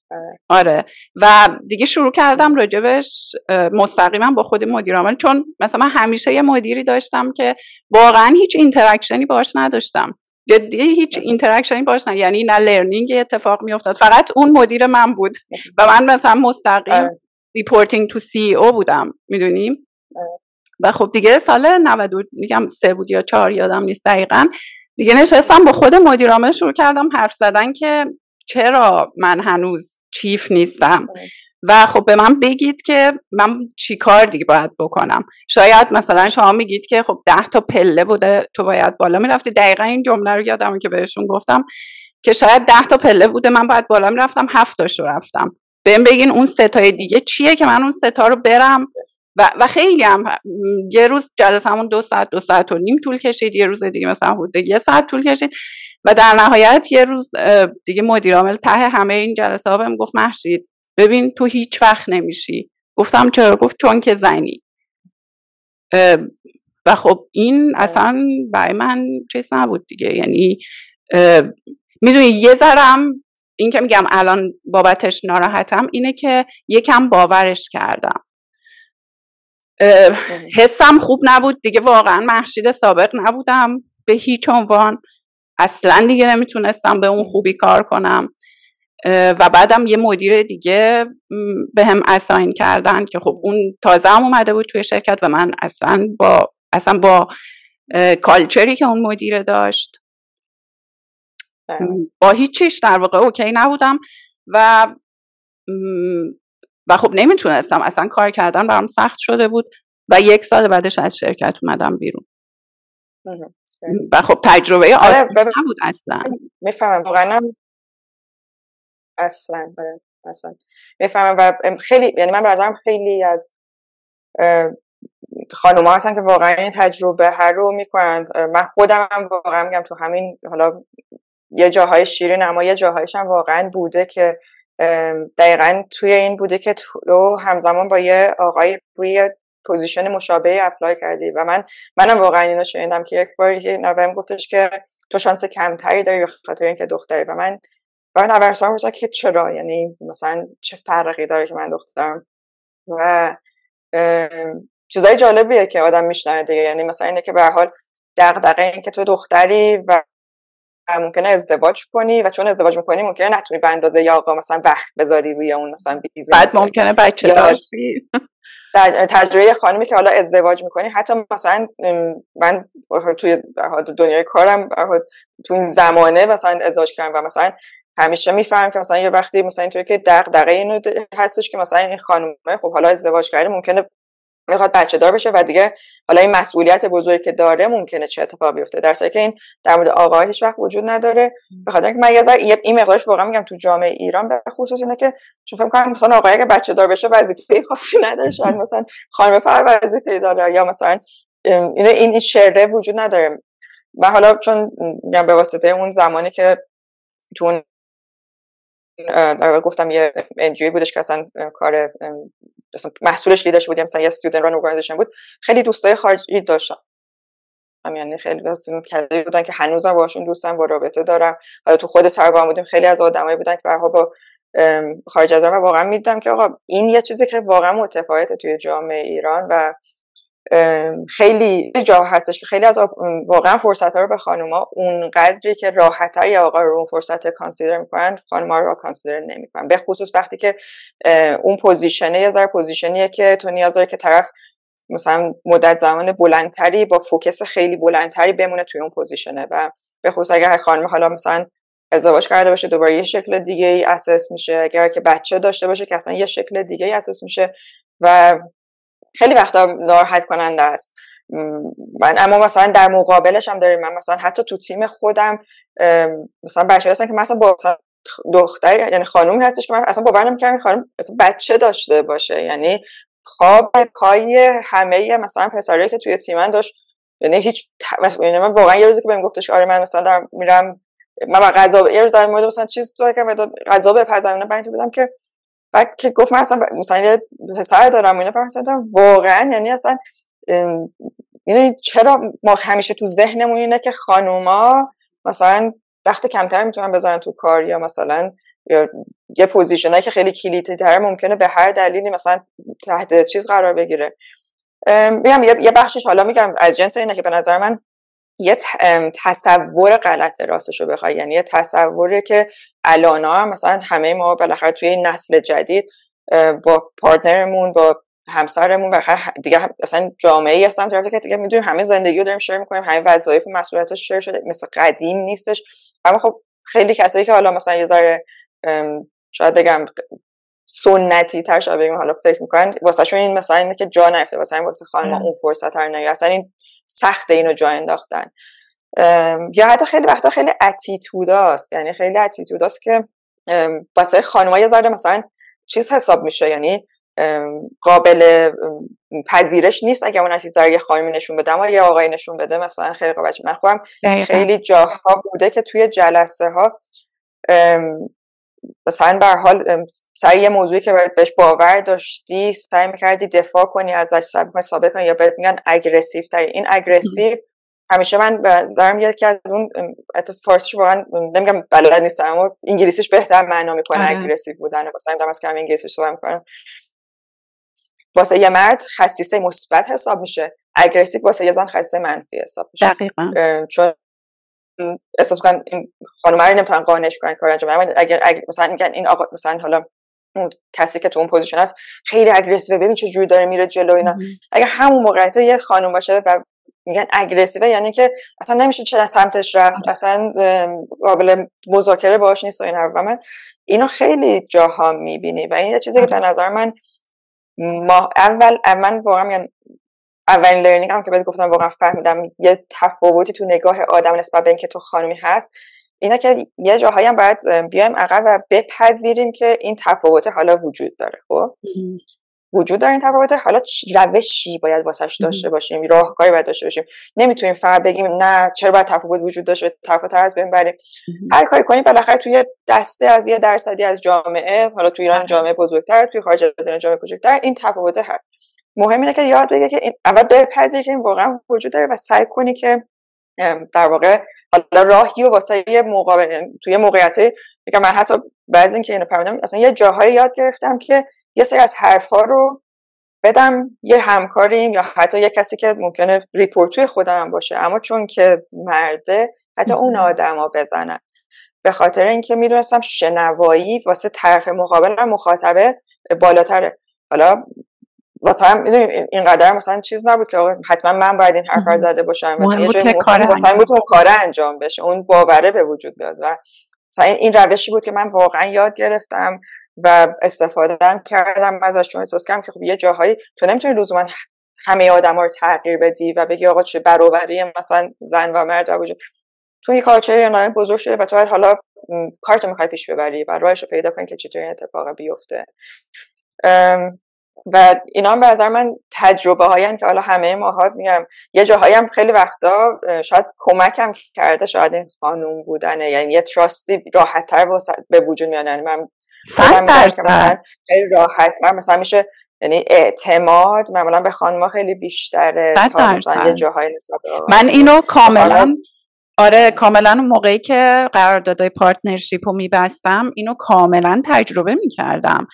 آره. و دیگه شروع کردم راجبش مستقیما با خود مدیر عامل. چون مثلا من همیشه یه مدیری داشتم که واقعا هیچ interaction ی باش نداشتم. جدی هیچ interaction ی باش نه یعنی نه learning اتفاق میافتاد. فقط اون مدیر من بود. و من مثلا مستقیم reporting to CEO بودم. می‌دونیم و خب دیگه سال 90 میگم سه بود یا چهار یادم نیست دقیقا. دیگه نشستم با خود مدیر عامل شروع کردم حرف زدن که چرا من هنوز chief نیستم؟ و خب به من بگید که من چی کار دیگه باید بکنم؟ شاید مثلا شما میگید که خب ده تا پله بوده تو باید بالا می‌رفتی. دقیقا این جمله رو یادم که بهشون گفتم که شاید ده تا پله بوده من باید بالا می‌رفتم هفت تاش رو رفتم. بهم بگین اون ستای دیگه چیه که من اون ستا رو برم؟ و, و خیلی هم یه روز جلسه همون دو ساعت دو ساعت و نیم طول کشید. یه روز دیگه مثلا حدود یه ساعت طول کشید. و در نهایت یه روز دیگه مدیر عامل ته همه این جلسه ها بهم گفت محشید ببین تو هیچ وقت نمیشی. گفتم چرا؟ گفت چون که زنی. و خب این اصلا برای من چیز نبود دیگه. یعنی می‌دونی یه ذرم این که میگم الان بابتش ناراحتم اینه که یکم باورش کردم. حسم خوب نبود دیگه واقعا محشید سابق نبودم به هیچ عنوان. اصلا دیگه نمی‌تونستم به اون خوبی کار کنم. و بعدم یه مدیر دیگه به هم اساین کردن که خب اون تازه هم اومده بود توی شرکت و من اصلا با اصلا با کالچری که اون مدیره داشت. بله. با هیچیش در واقع اوکی نبودم و و خب نمی‌تونستم. اصلا کار کردن برام سخت شده بود و یک سال بعدش از شرکت اومدم بیرون. و خب تجربه آره، آسان نبود اصلا. می‌فهمم واقعا اصلا بله، اصلا. می‌فهمم و خیلی یعنی من به خیلی از خانوما هستن که واقعا این تجربه هر رو می‌کنن. من خودم هم واقعا میگم تو همین حالا یه جاهای شیرین اما یه جاهایش هم واقعا بوده که دقیقا توی این بوده که تو همزمان با یه آقای روی position مشابه apply کردی و من منم واقعا اینو شنیدم که یک باری نویم گفتش که تو شانس کمتری داری به خاطر اینکه دختری و من و من اول که چرا؟ یعنی مثلا چه فرقی داره که من دخترم؟ و چیزای جالبیه که آدم میشنوه دیگه. یعنی مثلا اینه که به حال دغدغه این که تو دختری و ممکنه ازدواج کنی و چون ازدواج می‌کنی ممکنه نتونی به اندازه یا آقا مثلا وقت بذاری روی اون مثلا business بعد ممکنه بچه داشتی. تجربه خانمی که حالا ازدواج می‌کنی حتی مثلا من توی دنیای کارم تو این زمانه مثلا ازدواج کردم و مثلا همیشه میفهم که مثلا یه وقتی مثلا اینطوری که دغدغه اینو هستش که مثلا این خانم خب حالا ازدواج کرده ممکنه می‌خواد بچه دار بشه و دیگه حالا این مسئولیت بزرگی که داره ممکنه چه اتفاقی بیفته. در که این در مورد آقا هیچ وقت وجود نداره. به خاطر اینکه من یه ذره این مقدارش واقعا میگم تو جامعه ایران به خصوص اینه که چون فکر کنم مثلا آقایی که بچه دار بشه وظیفه خاصی نداره. شاید مثلا خانم پر وظیفه داره یا مثلا این این شره وجود نداره. من حالا چون میگم به واسطه اون زمانی که تو در گفتم یه انجیوی بودش که اصلا کار محصولش لیدرش بود مثلا یه استودنت ران اورگانایزیشن بود خیلی دوستای خارجی داشتم. یعنی خیلی کسایی بودن که هنوزم باشون دوستم با رابطه دارم. حالا تو خود سرگاه بودیم خیلی از آدمایی بودن که برها با خارج از و واقعا می‌دیدم که آقا این یه چیزی که واقعا متفاوته توی جامعه ایران و خیلی جا هستش. که خیلی از واقعا فرصت ها رو به خانوما اون قدری که راحتتر یا آقا رو اون فرصت consider می‌کنن خانوما رو consider نمی‌کنن. به خصوص وقتی که اون position ه یه ذره position یه که تو نیاز داره که طرف مثلا مدت زمان بلندتری با focus خیلی بلندتری بمونه توی اون position ه و به خصوص اگر خانم حالا مثلا ازدواج کرده باشه دوباره یه شکل دیگه ای اساس میشه. اگر که بچه داشته باشه که اصلا یه شکل دیگه ای اساس میشه. و خیلی وقتا ناراحت کننده است. من اما مثلا در مقابلش هم داریم. من مثلا حتی تو تیم خودم مثلا بچه هستن که مثلا با دختری یعنی خانومی هستش که من اصلا باور نمی‌کردم خانم اصلا بچه داشته باشه. یعنی خواب پای همه مثلا پسرایی که توی تیمن داشت یعنی هیچ یعنی من واقعا یه روزی که بهم گفتش آره من مثلا دارم میرم من غذا یه روز در مورد مثلا چیز تو که غذا بپزم اینا بودم که بعد که گفت من اصلا مثلا یه پسر دارم اینا دارم واقعا؟ یعنی اصلا یعنی چرا ما همیشه تو ذهنمون اینه که خانوما مثلا وقت کمتر می‌تونن بذارن تو کار یا مثلا یا یه پوزیشنایی که خیلی کلیدی تر ممکنه به هر دلیلی مثلا تحت چیز قرار بگیره. میگم یه بخشش حالا میگم از جنس اینه که به نظر من یه تصور غلط راستش رو بخوای. یعنی یه تصوری که الان هم مثلا همه ما بالاخره توی نسل جدید با پارتنرمون با همسرمون و دیگه مثلا جامعه ای هستم طرفی که دیگه می‌دونیم همه زندگی رو داریم شیر می‌کنیم همه وظایف و مسئولیتاش شیر شده مثل قدیم نیستش. اما خب خیلی کسایی که حالا مثلا یه ذره شاید بگم سنتی تر شاید بگیم حالا فکر می‌کنن. واسه شون این مثلا اینه که جا نیفته. واسه این واسه خانم اون فرصت هر اصلا این سخت اینو جا انداختن. یا حتی خیلی وقتا خیلی اتیتوداست یعنی خیلی اتیتوداست که واسه خانم‌ها یه ذره مثلا چیز حساب میشه. یعنی قابل پذیرش نیست اگه اون چیز در یه خانمی نشون بده. اما یه آقای نشون بده مثلا خیلی قابل من خودم خیلی جاها بوده که توی جلسه ها مثلا به حال سر یه موضوعی که بهش باور داشتی سعی می‌کردی دفاع کنی ازش سعی می‌کنی ثابت کنی یا بهت میگن aggressive تری. این aggressive همیشه من دارم یکی از اون فارسیش واقعا نمیگم بلد نیستم اما انگلیسیش بهتر معنا می‌کنه aggressive بودن واسه همین از کم انگلیسیش صحبت می‌کنم. واسه یه مرد خصیصه مثبت حساب میشه. aggressive واسه یه زن خصیصه منفی حساب میشه. دقیقاً. چون احساس کنن این خانم رو نمی‌تونن قانعش کنن کار انجام اگر, اگر مثلا میگن این آقا مثلا حالا اون کسی که تو اون position هست خیلی aggressive ببین چه جوری داره میره جلو اینا. اگر همون موقعیت یه خانم باشه و میگن aggressive یعنی که اصلا نمیشه چه سمتش رفت اصلا قابل مذاکره باش نیست و این حرف من اینو خیلی جاها می‌بینی و این یه چیزی که به نظر من ما اول من واقعا اولین لرنینگ هم که بهت گفتم واقعا فهمیدم یه تفاوتی تو نگاه آدم نسبت به اینکه تو خانمی هست. اینا که یه جاهایی هم باید بیایم عقب و بپذیریم که این تفاوت حالا وجود داره خب؟ وجود داره این تفاوت. حالا روشی باید واسش داشته باشیم؟ راهکاری باید داشته باشیم؟ نمی‌تونیم فقط بگیم نه چرا باید تفاوت وجود داشته؟ تفاوت از بین بریم. هر کاری کنیم بالاخره توی دسته از یه درصدی از جامعه حالا توی ایران جامعه بزرگتر توی خارج از ایران جامعه کوچکتر این تفاوت هست. مهم اینه که یاد بگیری که این اول بپذیری که این واقعا وجود داره و سعی کنی که در واقع حالا راهی و واسه یه مقابل توی موقعیت میگم من حتی بعضی اینکه اینو فهمیدم اصلا یه جاهایی یاد گرفتم که یه سری از حرفها رو بدم یه همکاریم یا حتی یه کسی که ممکنه ریپورتوی خودم باشه. اما چون که مرده حتی اون آدما بزنن به خاطر اینکه می‌دونستم شنوایی واسه طرف مقابل مخاطبه بالاتره. حالا مثلا می‌دونیم اینقدر مثلا چیز نبود که حتما من باید این حرف زده باشم مثلا یه بود اون کار انجام بشه اون باوره به وجود بیاد و مثلا این روشی بود که من واقعا یاد گرفتم و استفاده کردم ازش چون احساس کردم که خب یه جاهایی تو نمی‌تونی لزوما همه آدم رو تغییر بدی و بگی آقا چه برابری مثلا زن و مرد و وجود. تو این کارچه یا بزرگ شده و تو حالا کارتو می‌خوای پیش ببری و راهش رو پیدا کنی که چطوری این اتفاق بیفته. و اینا هم به نظر من تجربه هایی که حالا همه ماها میگم. یه جاهایی هم خیلی وقتا شاید کمکم کرده شاید این خانوم بودنه یعنی یه تراستی راحت تر به وجود میاد. یعنی من مثلا خیلی راحت تر مثلا میشه یعنی اعتماد معمولا به خانم خیلی بیشتره تا مثلا یه جاهای من اینو کاملا آره کاملا اون موقعی که قراردادهای partnership رو میبستم اینو کاملا تجربه می‌کردم.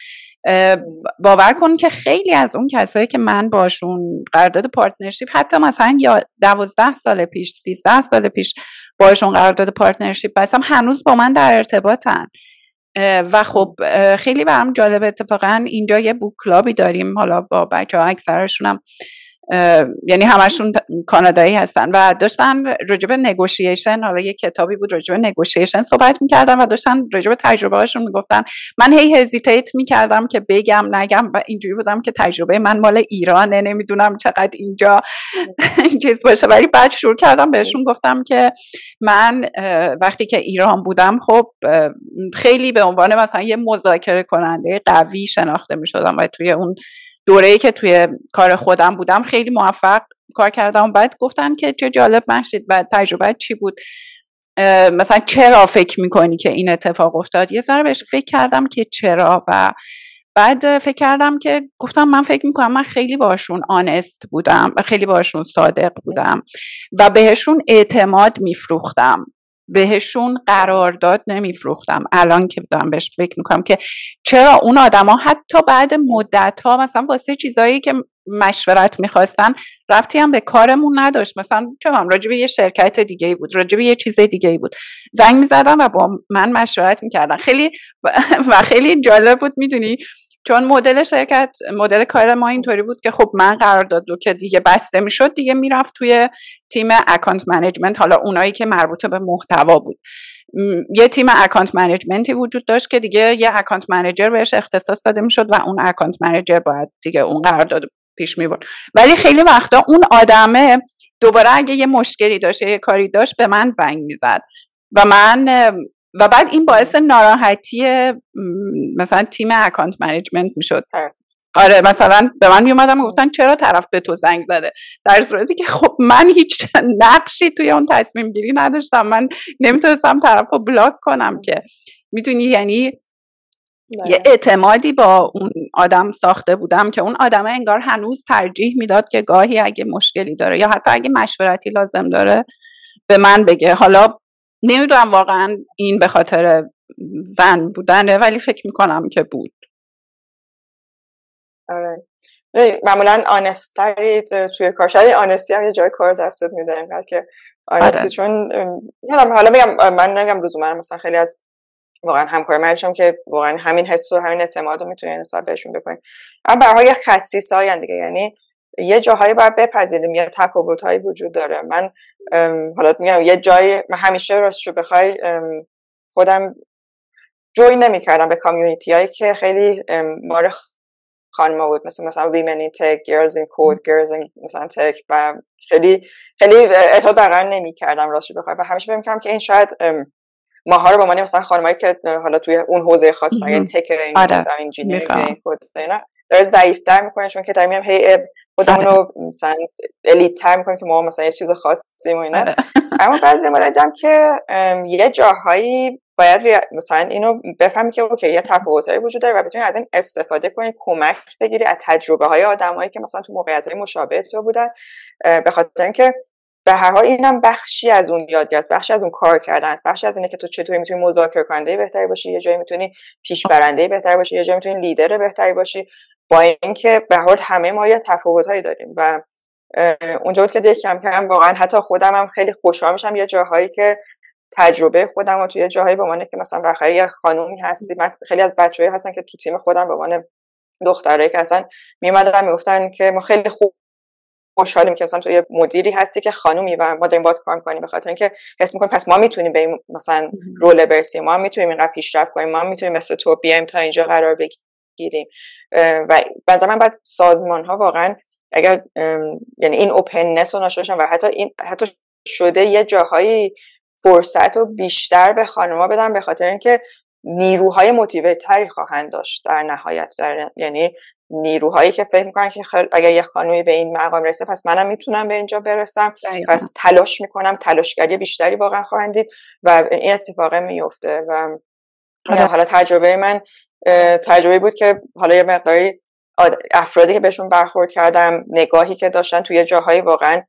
باور کن که خیلی از اون کسایی که من باشون قرارداد partnership حتی مثلا یا دوازده سال پیش سیزده سال پیش باشون قرارداد partnership بستم هنوز با من در ارتباطن. و خب خیلی برام جالب اتفاقا اینجا یه book club ی داریم حالا با بچه ها اکثرشونم یعنی همشون کانادایی هستن و داشتن راجب نگوشیشن حالا یه کتابی بود راجب نگوشیشن صحبت می‌کردن و داشتن راجب تجربه هاشون می‌گفتن. من هی هزیتیت می‌کردم که بگم نگم و اینجوری بودم که تجربه من مال ایرانه نمی‌دونم چقدر اینجا چیز باشه. ولی بعد شروع کردم بهشون گفتم که من وقتی که ایران بودم خب خیلی به عنوان مثلا یه مذاکره کننده قوی شناخته می‌شدم و توی اون دوره ای که توی کار خودم بودم خیلی موفق کار کردم. بعد گفتن که چه جالب محشید و تجربه چی بود؟ مثلا چرا فکر می‌کنی که این اتفاق افتاد؟ یه ذره بهش فکر کردم که چرا و بعد فکر کردم که گفتم من فکر می‌کنم من خیلی باشون آنست بودم و خیلی باشون صادق بودم و بهشون اعتماد میفروختم. بهشون قرارداد نمیفروختم. الان که دارم بهش فکر می‌کنم که چرا اون آدما حتی بعد مدت ها مثلا واسه چیزایی که مشورت می‌خواستن ربطی هم به کارمون نداشت. مثلا چه راجبه یه شرکت دیگه بود راجبه یه چیز دیگه ای بود. زنگ می‌زدن و با من مشورت می‌کردن. خیلی و خیلی جالب بود می‌دونی؟ چون مدل شرکت مدل کار ما اینطوری بود که خب من قرارداد رو که دیگه بسته می‌شد دیگه می‌رفت توی تیم account management. حالا اونایی که مربوط به محتوا بود. یه تیم account managementی وجود داشت که دیگه یه account manager بهش اختصاص داده می‌شد و اون account manager باید دیگه اون قرارداد پیش می ولی خیلی وقتا اون آدمه دوباره اگه یه مشکلی داشت یه کاری داشت به من زنگ می‌زد. و من و بعد این باعث ناراحتی مثلا تیم account management می‌شد. آره. مثلا به من میومدم و گفتن چرا طرف به تو زنگ زده؟ در صورتی که خب من هیچ نقشی توی اون تصمیم گیری نداشتم. من نمی‌تونستم طرف رو بلاک کنم که. می‌دونی؟ یعنی یه بله. اعتمادی با اون آدم ساخته بودم که اون آدم انگار هنوز ترجیح می‌داد که گاهی اگه مشکلی داره یا حتی اگه مشورتی لازم داره به من بگه. حالا نمی‌دونم واقعا این به خاطر زن بودنه ولی فکر می‌کنم که بود. آره. معمولا آنستری توی کار شاید آنستی هم یه جای کار دستت میده اینقدر که آنستی آره. چون حالا میگم من نگم من مثلا خیلی از واقعا همکار مرشم که واقعا همین حس و همین اعتماد رو می‌تونی نسبت بهشون بکنی. اما برای خصیص های دیگه یعنی یه جاهایی باید بپذیریم یه تفاوتهایی وجود داره. من حالا میگم یه جای من همیشه راستشو بخوای خودم جوی نمی‌کردم به کامیونیتی هایی که خیلی مار خانم بود مثل مثلا ویمن این تک گیرز این کود این مثلا تک و خیلی خیلی ارتباط برقرار نمی‌کردم راستش بخوام و همیشه فکر که این شاید ماها رو به معنی مثلا خانمایی که حالا توی اون حوزه خاص مثلا این تک این آره. انجینیرینگ کد اینا داره ضعیفتر می‌کنه چون که داریم هی خودمون رو مثلا الیت تر می‌کنیم که ما مثلا یه چیز خاصی و اینا. آره. اما بعضی ما دیدم که یه جاهایی باید مثلا اینو بفهمی که اوکی یه تفاوتایی وجود داره و بتونی از این استفاده کنی کمک بگیری از تجربه های آدمایی که مثلا تو موقعیت های مشابه تو بودن. به خاطر اینکه به هر حال اینم بخشی از اون یادگیری بخشی از اون کار کردن بخشی از اینه که تو چطوری می‌تونی مذاکره کننده بهتری باشی یه جایی می‌تونی پیش برنده بهتری باشی یه جایی می‌تونی لیدر بهتری باشی. با اینکه به هر همه ما یه تفاوتهایی داریم و اونجا بود که دیگه کم کم واقعا حتی خودم هم خیلی خوشحال میشم یه جاهایی که تجربه خودم و توی جاهایی به عنوان که مثلا بخیر یه خانومی هستی من خیلی از بچه‌ای هستن که تو تیم خودم به عنوان دخترایی که اصلا میمدن می‌گفتن که ما خیلی خوب خوشحالیم که مثلا تو یه مدیری هستی که خانومی و ما داریم باید کار کنیم به خاطر اینکه حس می‌کنیم پس ما می‌تونیم به مثلا رول برسیم ما می‌تونیم اینقدر پیشرفت کنیم ما می‌تونیم مثل تو بیایم تا اینجا قرار بگیریم. و بعضا من بعد سازمان ها واقعا اگر یعنی این اوپننس رو نشون و حتی این حتی شده یه جاهایی فرصت رو بیشتر به خانوما بدن به خاطر اینکه نیروهای تری خواهند داشت در نهایت. در یعنی نیروهایی که فکر می‌کنن که اگر یه خانومی به این مقام رسه پس منم می‌تونم به اینجا برسم. پس تلاش می‌کنم تلاشگری بیشتری واقعا خواهند دید و این اتفاقه میفته و. حالا تجربه من تجربه بود که حالا یه مقداری افرادی که بهشون برخورد کردم نگاهی که داشتن توی جاهایی واقعا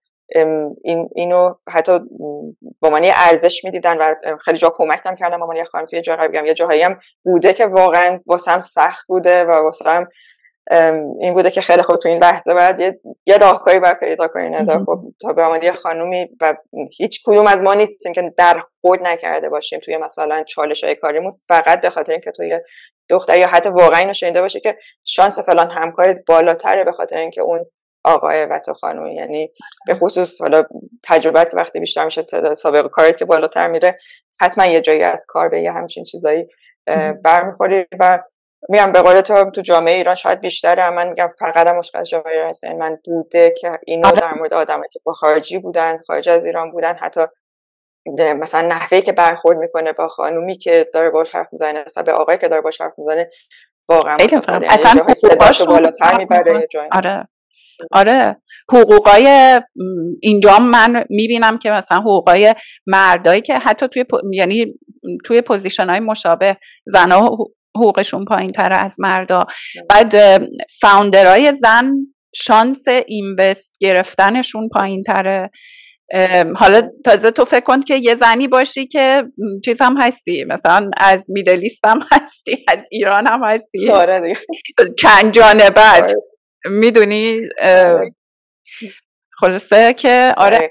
این اینو حتی با معنی ارزش می‌دیدن و خیلی جا کمک هم کردم با معنی خواهم توی جا بگم یه جاهایی هم بوده که واقعا واسم سخت بوده و واسم این بوده که خیلی خوب تو این لحظه بعد یه, یه راهکاری باید پیدا کنین خب تا به یه خانومی و هیچ کدوم از ما نیستیم که در خود نکرده باشیم توی مثلا چالش های کاریمون فقط به خاطر اینکه توی دختر یا حتی واقعا اینو شنیده باشه که شانس فلان همکارت بالاتره به خاطر اینکه اون آقای و تو خانم یعنی به خصوص حالا تجربت که وقتی بیشتر میشه سابقه کارت که بالاتر میره حتما یه جایی از کار به یه همچین چیزایی برمیخوری و میگم به قول تو تو جامعه ایران شاید بیشتره. من میگم فقط هم مشکل جامعه ایران یعنی من بوده که اینو آره. در مورد آدمایی که با خارجی بودن خارج از ایران بودن حتی مثلا نحوه که برخورد می‌کنه با خانومی که داره باش حرف می‌زنه مثلا به آقایی که داره باش حرف می‌زنه واقعا اصلا صداشو بالاتر می‌بره آره. آره. حقوقای اینجا من می‌بینم که مثلا حقوقای مردایی که حتی توی یعنی توی position های مشابه زنها حقوقشون پایین تر از مردا. بعد founderهای زن شانس invest گرفتنشون پایین تره حالا تازه تو فکر کن که یه زنی باشی که چیز هم هستی مثلا از میدلیست هم هستی از ایران هم هستی. آره چند جانبه آره. می‌دونی؟ آره. خلاصه که آره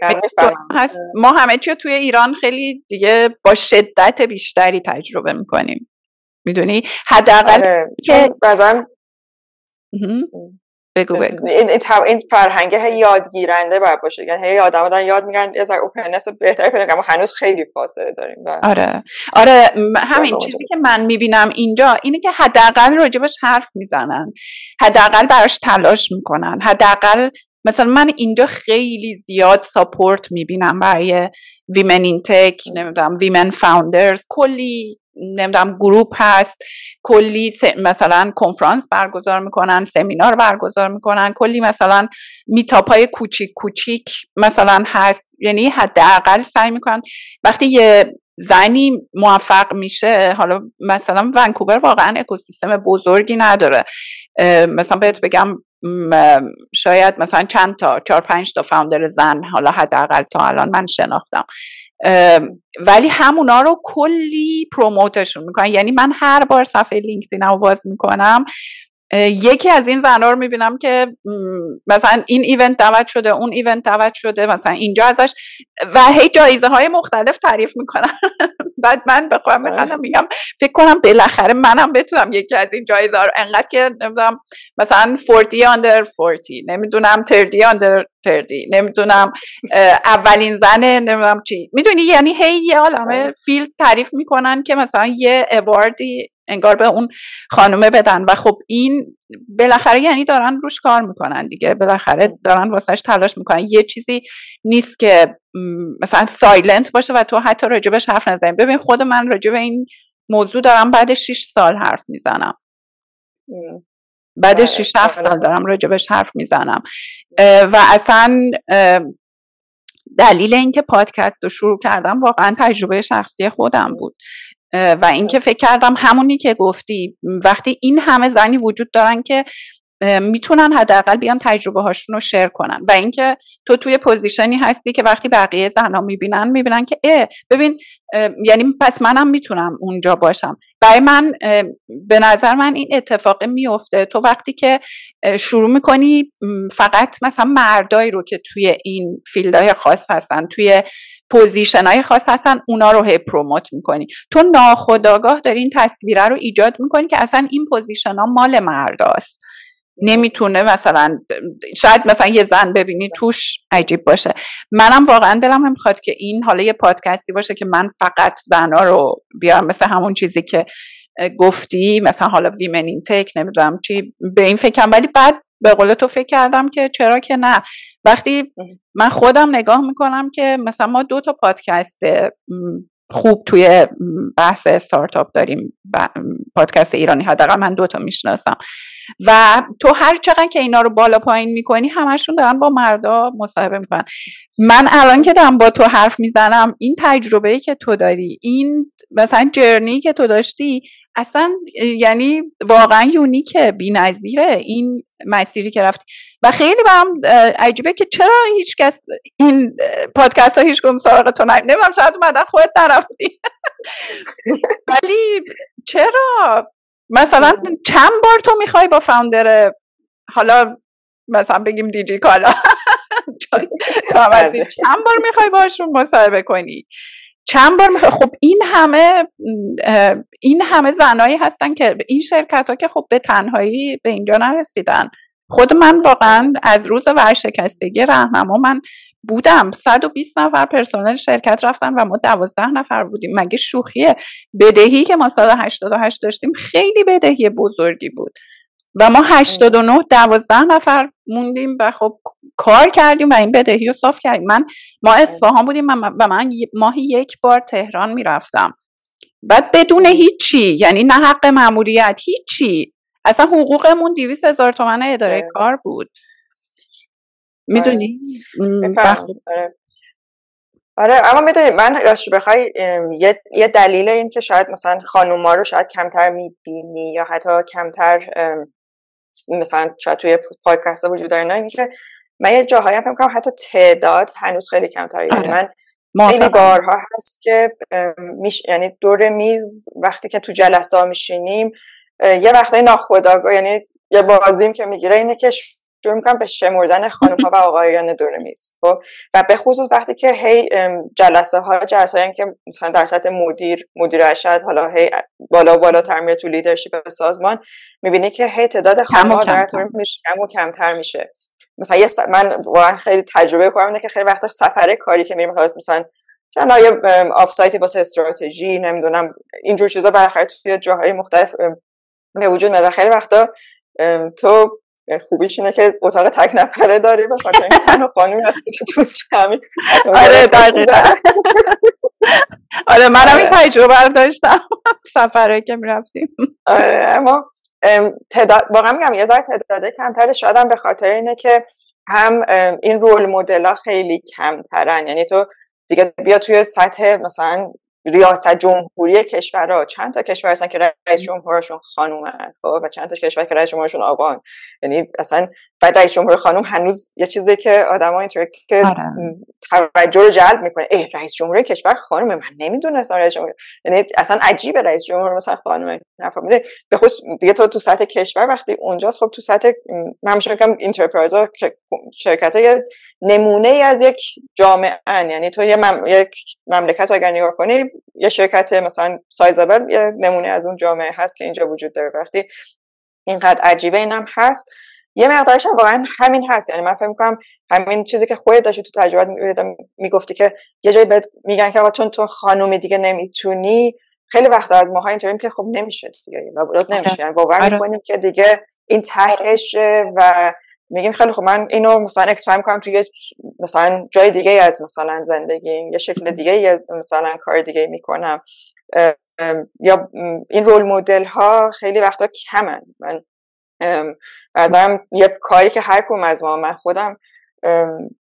هست. ما همه چی توی ایران خیلی دیگه با شدت بیشتری تجربه می‌کنیم. می‌دونی؟ حداقل. که بگو بگو. این, این فرهنگه هی یادگیرنده باید باشه. یعنی هی آدم دارن یاد میگن یه ذره اوپننس بهتری پیدا اما هنوز خیلی فاصله داریم. آره. آره همین چیزی که من می‌بینم اینجا اینه که حداقل راجبش حرف می‌زنن. حداقل براش تلاش می‌کنن. حداقل مثلا من اینجا خیلی زیاد support می‌بینم برای women in tech نمی‌دونم women founders کلی نمی‌دونم گروپ هست کلی مثلا کنفرانس برگزار می‌کنن سمینار برگزار می‌کنن کلی مثلا meetup های کوچیک کوچیک مثلا هست. یعنی حداقل سعی می‌کنن. وقتی یه زنی موفق میشه حالا مثلا ونکوور واقعا اکوسیستم بزرگی نداره. مثلا بهت بگم شاید مثلا چند تا چهار پنج تا فاوندر زن حالا حداقل تا الان من شناختم. ولی همونا رو کلی پروموتشون می‌کنن. یعنی من هر بار صفحه لینکدین رو باز می‌کنم یکی از این زنها رو می‌بینم که مثلا این event دعوت شده اون event دعوت شده مثلا اینجا ازش و هی جایزه های مختلف تعریف می‌کنن. بعد من به خودم میگم فکر کنم بالاخره منم بتونم یکی از این جایزه رو انقدر که نمی‌دونم مثلا 40 under 40 نمی‌دونم 30 under 30 نمی‌دونم اولین زن نمی‌دونم چی. می‌دونی؟ یعنی هی یه عالمه field تعریف می‌کنن که مثلا یه awardی انگار به اون خانومه بدن. و خب این بالاخره یعنی دارن روش کار می‌کنن دیگه. بالاخره دارن واسهش تلاش می‌کنن. یه چیزی نیست که مثلا سایلنت باشه و تو حتی راجبش حرف نزنی. ببین خود من راجب این موضوع دارم بعد 6 سال حرف می‌زنم. بعد 6 7 سال دارم راجبش حرف می‌زنم. و اصلا دلیل اینکه پادکست رو شروع کردم واقعا تجربه شخصی خودم بود. و اینکه فکر کردم همونی که گفتی وقتی این همه زنی وجود دارن که می‌تونن حداقل بیان تجربه هاشون رو share کنن. و اینکه تو توی positionی هستی که وقتی بقیه زنها می‌بینن می‌بینن که اه ببین یعنی پس منم می‌تونم اونجا باشم. برای من به نظر من این اتفاق میفته تو وقتی که شروع می‌کنی فقط مثلا مردایی رو که توی این fieldهای خاص هستن توی position های خاص هستن اونا رو هی promote می‌کنی. تو ناخداگاه داری این تصویره رو ایجاد می‌کنی که اصلا این position ها مال مرداست. نمی‌تونه مثلا شاید مثلا یه زن ببینی توش عجیب باشه. منم واقعا دلم می‌خواد که این حالا یه پادکستی باشه که من فقط زنا رو بیارم. مثل همون چیزی که گفتی مثلا حالا women in tech نمی‌دونم چی به این فکرم. ولی بعد به قول تو فکر کردم که چرا که نه. وقتی من خودم نگاه می‌کنم که مثلا ما دو تا پادکست خوب توی بحث استارتاپ داریم پادکست ایرانی حداقل من دوتا می‌شناسم. و تو هر چقدر که اینا رو بالا پایین می‌کنی همشون دارن با مردا مصاحبه می‌کنن. من الان که دارم با تو حرف می‌زنم این تجربه ای که تو داری این مثلا جرنی که تو داشتی اصلا یعنی واقعا یونیکه نظیره این مسیری که رفتی. و خیلی برام عجیبه که چرا هیچ کس این پادکست ها هیچ کم سراغ تو نمیم شاید اومدن خودت نرفتی. ولی چرا؟ مثلا چند بار تو می‌خوای با فاوندر حالا مثلا بگیم دیجی کالا. چند بار می‌خوای باشون مصاحبه کنی؟ چند بار خب این همه این همه زنایی هستن که این شرکت ها که خب به تنهایی به اینجا نرسیدن. خود من واقعا از روز ورشکستگی رهنما من بودم. 120 نفر پرسنل شرکت رفتن و ما 12 نفر بودیم. مگه شوخیه؟ بدهی که ما سال 88 داشتیم خیلی بدهی بزرگی بود. و ما 89 12 نفر موندیم و خب کار کردیم و این بدهی رو صاف کردیم. من ما اصفهان بودیم و من ماهی یک بار تهران می‌رفتم. بعد بدون هیچی یعنی نه حق معمولیت هیچی. اصلا حقوقمون 200 هزار تومن اداره کار بود. می‌دونی؟ آره. آره. اما می‌دونی من راستش بخوای یه،, یه دلیل این که شاید مثلا خانوما رو شاید کمتر می‌بینی یا حتی کمتر مثلا شاید توی پادکست وجود داره نه که من یه جاهایی هم فکر حتی تعداد هنوز خیلی کمتره یعنی آره. من خیلی بارها هست که میش... یعنی دور میز وقتی که تو جلسه ها میشینیم یه وقتی ناخودآگاه یعنی یه بازیم که می‌گیره اینه که شروع می‌کنم به شمردن خانم ها و آقایان دور میز خب و به خصوص وقتی که هی جلسه ها جلسه هایی که مثلا در سطح مدیر مدیر ارشد حالا هی بالا بالا میره تو لیدرشپ سازمان می‌بینی که هی تعداد خانم ها داره کم و کمتر میشه. مثلا یه من واقعا خیلی تجربه کنم اینه که خیلی وقتا سفره کاری که میریم مثلا چند یه آف سایتی واسه استراتژی نمی‌دونم اینجور چیزا بالاخره توی جاهای مختلف به وجود میاد خیلی وقتا تو خوبیش اینه که اتاق تک نفره داری به خاطر اینکه تنها خانومی هستی که تو جمعی آره دقیقا. آره منم این تجربه رو داشتم. سفره که می‌رفتیم. آره اما تعداد واقعا میگم یه ذره تعداده کمتره شاید به خاطر اینه که هم این رول مدل ها خیلی کمترن. یعنی تو دیگه بیا توی سطح مثلا ریاست جمهوری کشورها. چند تا کشور هستن که رئیس جمهورشون خانومن خب؟ و چند تا کشور که رئیس جمهورشون آقان. یعنی اصلا بعد رئیس جمهور خانم هنوز یه چیزی که آدم اینطوری که آره. توجه رو جلب می‌کنه. ای رئیس جمهور کشور خانم من نمی‌دونستم رئیس جمهور. یعنی اصلا عجیبه رئیس جمهور مثلا خانم نفهمیده به خصوص دیگه تو تو سطح کشور وقتی اونجاست خب تو سطح من میگم انترپرایز شرکت یه نمونه ای از یک جامعه ان. یعنی تو یه مم... یک مملکت اگر نگاه کنی یه شرکت مثلا سایزابل یه نمونه از اون جامعه هست که اینجا وجود داره. وقتی اینقدر عجیبه اینم هست. یه مقدارش هم واقعا همین هست. یعنی من فکر می‌کنم همین چیزی که خودت داشتی تو تجربه می‌گفتی که یه جایی بهت میگن که چون تو خانومی دیگه نمی‌تونی خیلی وقت از ماها اینطوریم که خب نمیشه دیگه آره. نمیشه. یعنی باور آره. می‌کنیم که دیگه این تهشه و میگیم خیلی خب من اینو مثلا اکسپریم کنم توی مثلا جای دیگه از مثلا زندگی یه شکل دیگه مثلا کار دیگه می‌کنم. یا این رول مدل ها خیلی وقتا کمن. من نظرم یه کاری که هر کدوم از ما من خودم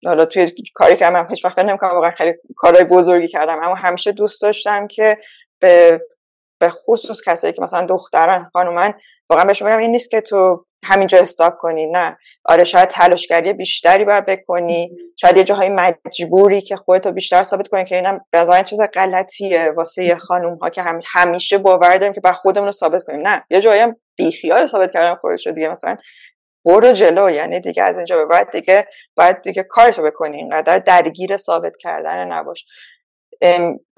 حالا توی کاری که من هیچ وقت نمی‌کنم واقعا خیلی کارهای بزرگی کردم اما همیشه دوست داشتم که به به خصوص کسایی که مثلا دختران خانومن واقعا بهشون بگم این نیست که تو همینجا استاپ کنی نه. آره شاید تلاشگری بیشتری باید بکنی. شاید یه جاهای مجبوری که خودتو بیشتر ثابت کنی که اینم به چیز غلطیه. واسه خانوم ها که هم همیشه باور داریم که بعد خودمون رو ثابت کنیم. نه یه جایی هم بیخیال ثابت کردن خودش دیگه. مثلا برو جلو یعنی دیگه از اینجا به بعد دیگه باید دیگه کارتو بکنی. اینقدر درگیر ثابت کردن نباش.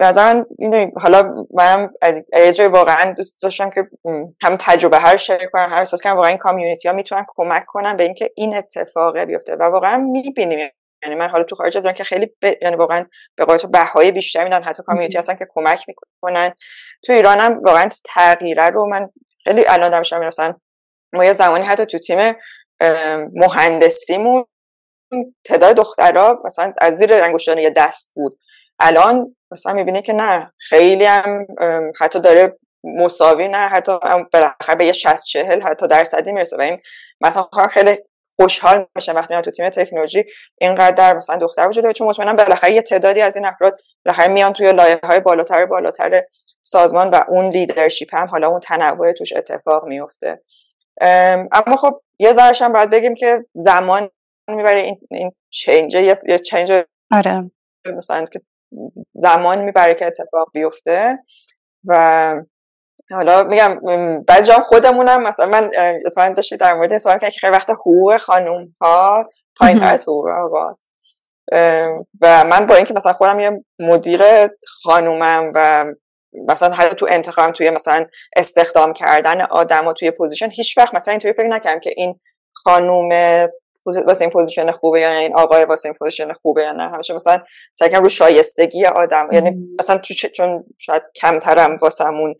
نظرم حالا منم یه واقعا دوست داشتم که هم تجربه هر شیر کنم هم احساس کنم واقعا این کامیونیتی ها می‌تونن کمک کنن به اینکه این اتفاقه بیفته و واقعا می‌بینیم. یعنی من حالا تو خارج دارم که خیلی ب... یعنی واقعا به قول تو بهای بیشتر میدن حتی کامیونیتی هستن که کمک می‌کنن. تو ایرانم واقعا تغییره رو من خیلی الان دارم شما مثلا ما یه زمانی حتی تو تیم مهندسیمون تعداد دخترها مثلا از زیر انگشتان یه دست بود. الان مثلا می‌بینه که نه خیلی هم حتی داره مساوی نه حتی بالاخره به یه 60 40 حتی درصدی می‌رسه. و این مثلا خیلی خوشحال میشه وقتی تو تیم تکنولوژی اینقدر مثلا دختر وجود داره چون مطمئنم بالاخره یه تعدادی از این افراد بالاخره میان توی لایه های بالاتر بالاتر سازمان و اون لیدرشپ هم حالا اون تنوع توش اتفاق میفته اما خب یه ذرش هم باید بگیم که زمان می‌بره این این چنج یه چنج آره. مثلا که زمان می‌بره که اتفاق بیفته. و حالا میگم بعضی جا خودمونم مثلا من اتفاقا داشتی در مورد سوال که خیلی وقت حقوق خانوم ها پایین تر از حقوق آقاست. و من با اینکه مثلا خودم یه مدیر خانومم و مثلا حتی تو انتخاب توی مثلا استخدام کردن آدم و توی position هیچ وقت مثلا اینطوری فکر نکردم که این خانوم واسه این position خوبه یا نه؟ این آقای واسه این position خوبه یا نه؟ همیشه مثلا سعی رو شایستگی آدم یعنی مثلا چون شاید کمترم واسمون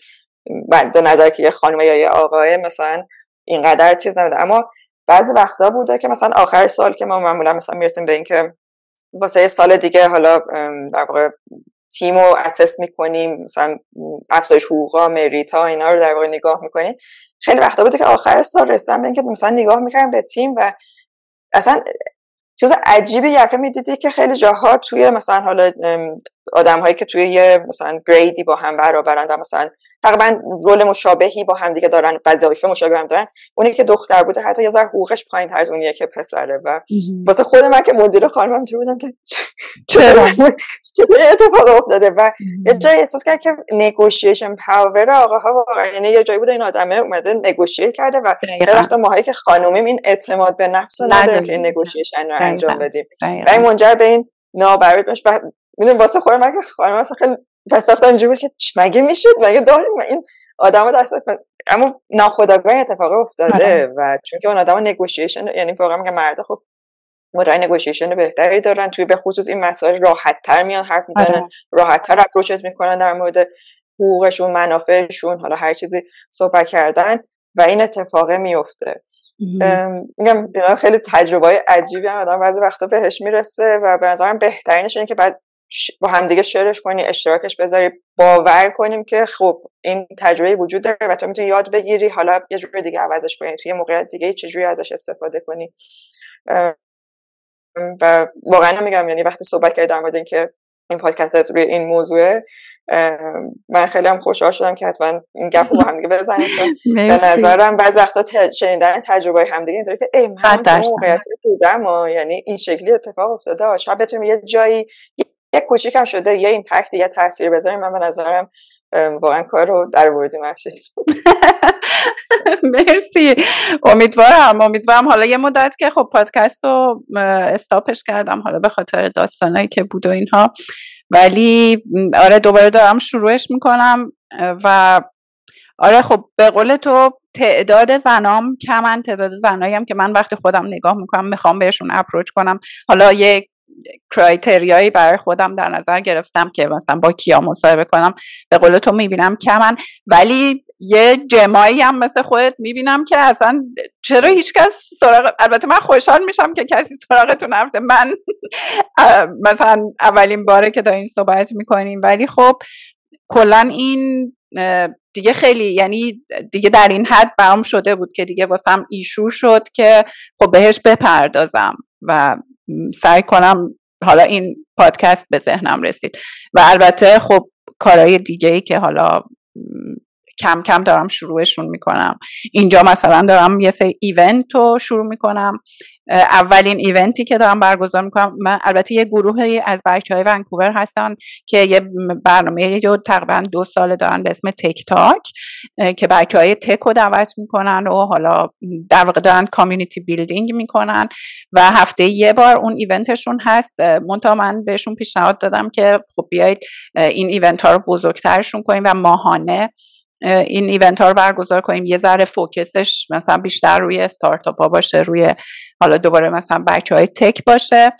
به نظر که یه خانم یا یه آقای مثلا اینقدر چیز نمیده اما بعضی وقتا بوده که مثلا آخر سال که ما معمولا مثلا می‌رسیم به اینکه واسه یه سال دیگه حالا در واقع تیم رو اسس می‌کنیم مثلا افزایش حقوقا مریتا اینا رو در واقع نگاه می‌کنیم. خیلی وقتا بوده که آخر سال رسیدم به اینکه مثلا نگاه می‌کردم به تیم و اصلا چیز عجیبی یقه می‌دیدی که خیلی جاها توی مثلا حالا آدم هایی که توی یه مثلا گریدی با هم برابرن و مثلا تقریبا رول مشابهی با هم دیگه دارن وظایف مشابه هم دارن. اونی که دختر بوده حتی یه ذره حقوقش پایین تر از اونیه که پسره و واسه خود من که مدیر خانمم تو بودم که چرا؟ چطور اتفاق افتاده؟ و یه جایی احساس کرد که نگوشیشن پاور آقاها واقعا یعنی یه جایی بوده این آدمه اومده نگوشیت کرده و خیلی وقت ماهایی که خانومیم این اعتماد به نفس رو نداریم که این نگوشیشن رو انجام بدیم. و این منجر به این نابرابری و می‌دونم واسه خود من که خانم اصلا خیلی پس وقتا اینجوری که مگه می‌شد؟ مگه داریم؟ این آدم دست اما ناخداگاه اتفاق افتاده آره. و چون که اون آدم نگوشیشن یعنی واقعا میگه مرد خب مدرای نگوشیشن بهتری دارن. توی به خصوص این مسائل راحت تر میان حرف می‌زنن آره. راحت تر اپروچت می‌کنن در مورد حقوقشون منافعشون حالا هر چیزی صحبت کردن و این اتفاق میفته میگم اینا خیلی تجربه عجیبی هم آدم بعضی وقتا بهش می‌رسه و به نظرم بهترینش اینه که بعد با همدیگه شیرش کنی اشتراکش بذاری باور کنیم که خب این تجربه وجود داره و تو می‌تونی یاد بگیری. حالا یه جور دیگه عوضش کنی توی موقعیت دیگه چجوری ازش استفاده کنی. و واقعا میگم یعنی وقتی صحبت کردی در مورد اینکه این پادکست روی این موضوع من خیلی هم خوشحال شدم که حتما این گپ رو با هم بزنیم چون به نظرم بعض وقتا شنیدن تجربه همدیگه اینطوری که ای من موقعیت بودم یعنی این شکلی اتفاق افتاده شاید بتونیم یه جایی یه کوچیک هم شده یه ایمپکت یه تاثیر بذاریم من به نظرم واقعا کار رو در بردیم مرسی. امیدوارم امیدوارم. حالا یه مدت که خب پادکست رو استاپش کردم حالا به خاطر داستانایی که بود و اینها. ولی آره دوباره دارم شروعش می‌کنم. و آره خب به قول تو تعداد زنام کمن تعداد زنایی هم که من وقتی خودم نگاه می‌کنم می‌خوام بهشون اپروچ کنم. حالا یک کرایتریایی برای خودم در نظر گرفتم که مثلا با کیا مصاحبه کنم به قول تو می‌بینم کمن. ولی یه جمعایی هم مثل خودت می‌بینم که اصلا چرا هیچکس سراغ البته من خوشحال میشم که کسی سراغتون نرفته. من مثلا اولین باره که دارین صحبت می‌کنیم ولی خب کلا این دیگه خیلی یعنی دیگه در این حد برام شده بود که دیگه واسم ایشو شد که خب بهش بپردازم و سعی کنم حالا این پادکست به ذهنم رسید. و البته خب کارهای دیگه ای که حالا کم کم دارم شروعشون می‌کنم. اینجا مثلا دارم یه سری event رو شروع می‌کنم. اولین eventی که دارم برگزار می‌کنم. من البته یه گروهی از بچه های ونکوور هستن که یه برنامه رو تقریبا دو سال دارن به اسم Tech Talk که بچه های tech رو دعوت می‌کنن و حالا در واقع دارن community building می‌کنن و هفته یه بار اون eventشون هست. منتها من بهشون پیشنهاد دادم که خب بیایید این event ها رو بزرگترشون کنیم و ماهانه این event ها رو برگزار کنیم. یه ذره focusش مثلا بیشتر روی استارتاپ ها باشه روی حالا دوباره مثلا بچه های tech باشه.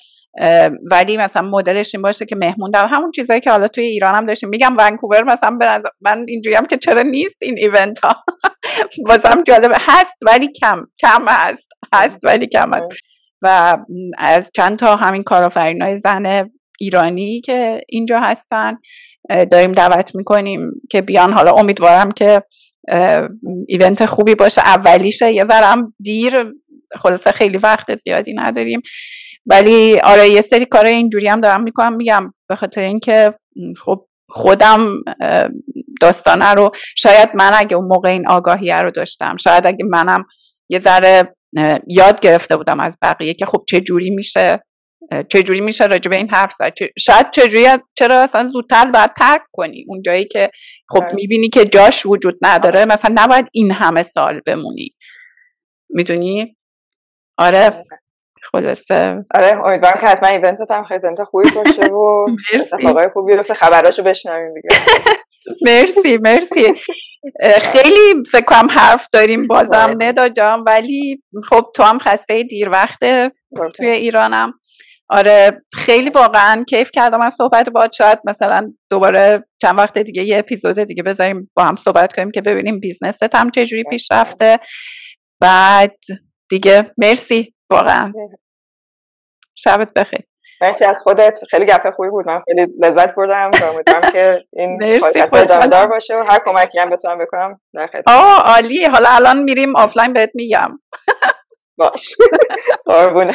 ولی مثلا مدلش این باشه که مهمون در همون چیزایی که حالا توی ایران هم داشتیم. میگم ونکوور مثلا من اینجوری هم که چرا نیست این event ها؟ بازم جالبه هست ولی کم. کم هست. هست ولی کم هست. و از چند تا همین کارآفرین های زن ایرانی که اینجا هستن. داریم دعوت می‌کنیم که بیان. حالا امیدوارم که ایونت خوبی باشه. اولیشه. یه ذرم دیر. خلاصه خیلی وقت زیادی نداریم. ولی آره یه سری کار اینجوری هم دارم می‌کنم. میگم به خاطر اینکه خب خودم داستانه رو شاید من اگه اون موقع این آگاهیه رو داشتم شاید اگه منم یه ذره یاد گرفته بودم از بقیه که خب چه جوری میشه. چجوری میشه راجع به این حرف زد؟ شاید چجوری چرا اصلا زودتر باید ترک کنی؟ اون جایی که خب آره. می‌بینی که جاش وجود نداره مثلا نباید این همه سال بمونی. می‌دونی؟ آره, آره. خلاصه. آره امیدوارم که حتما ایونتت هم خیلی ایونت خوبی باشه و اتفاقای خوبی بیفته. خبراشو بشنویم دیگه. مرسی مرسی. خیلی فکر کنم حرف داریم بازم آره. ندا جان ولی خب تو هم خسته دیر وقته توی ایرانم. آره خیلی واقعا کیف کردم از صحبت با شاید مثلا دوباره چند وقت دیگه یه اپیزود دیگه بذاریم با هم صحبت کنیم که ببینیم بیزنست هم چجوری پیش رفته. بعد دیگه مرسی واقعا. شبت بخیر. مرسی از خودت. خیلی گفته خوبی بود. من خیلی لذت بردم. امیدوارم که این پادکست ادامه دار باشه و هر کمکی هم بتونم بکنم در خدمت. آه عالی حالا الان میریم آفلاین بهت میگم. باش. قربونه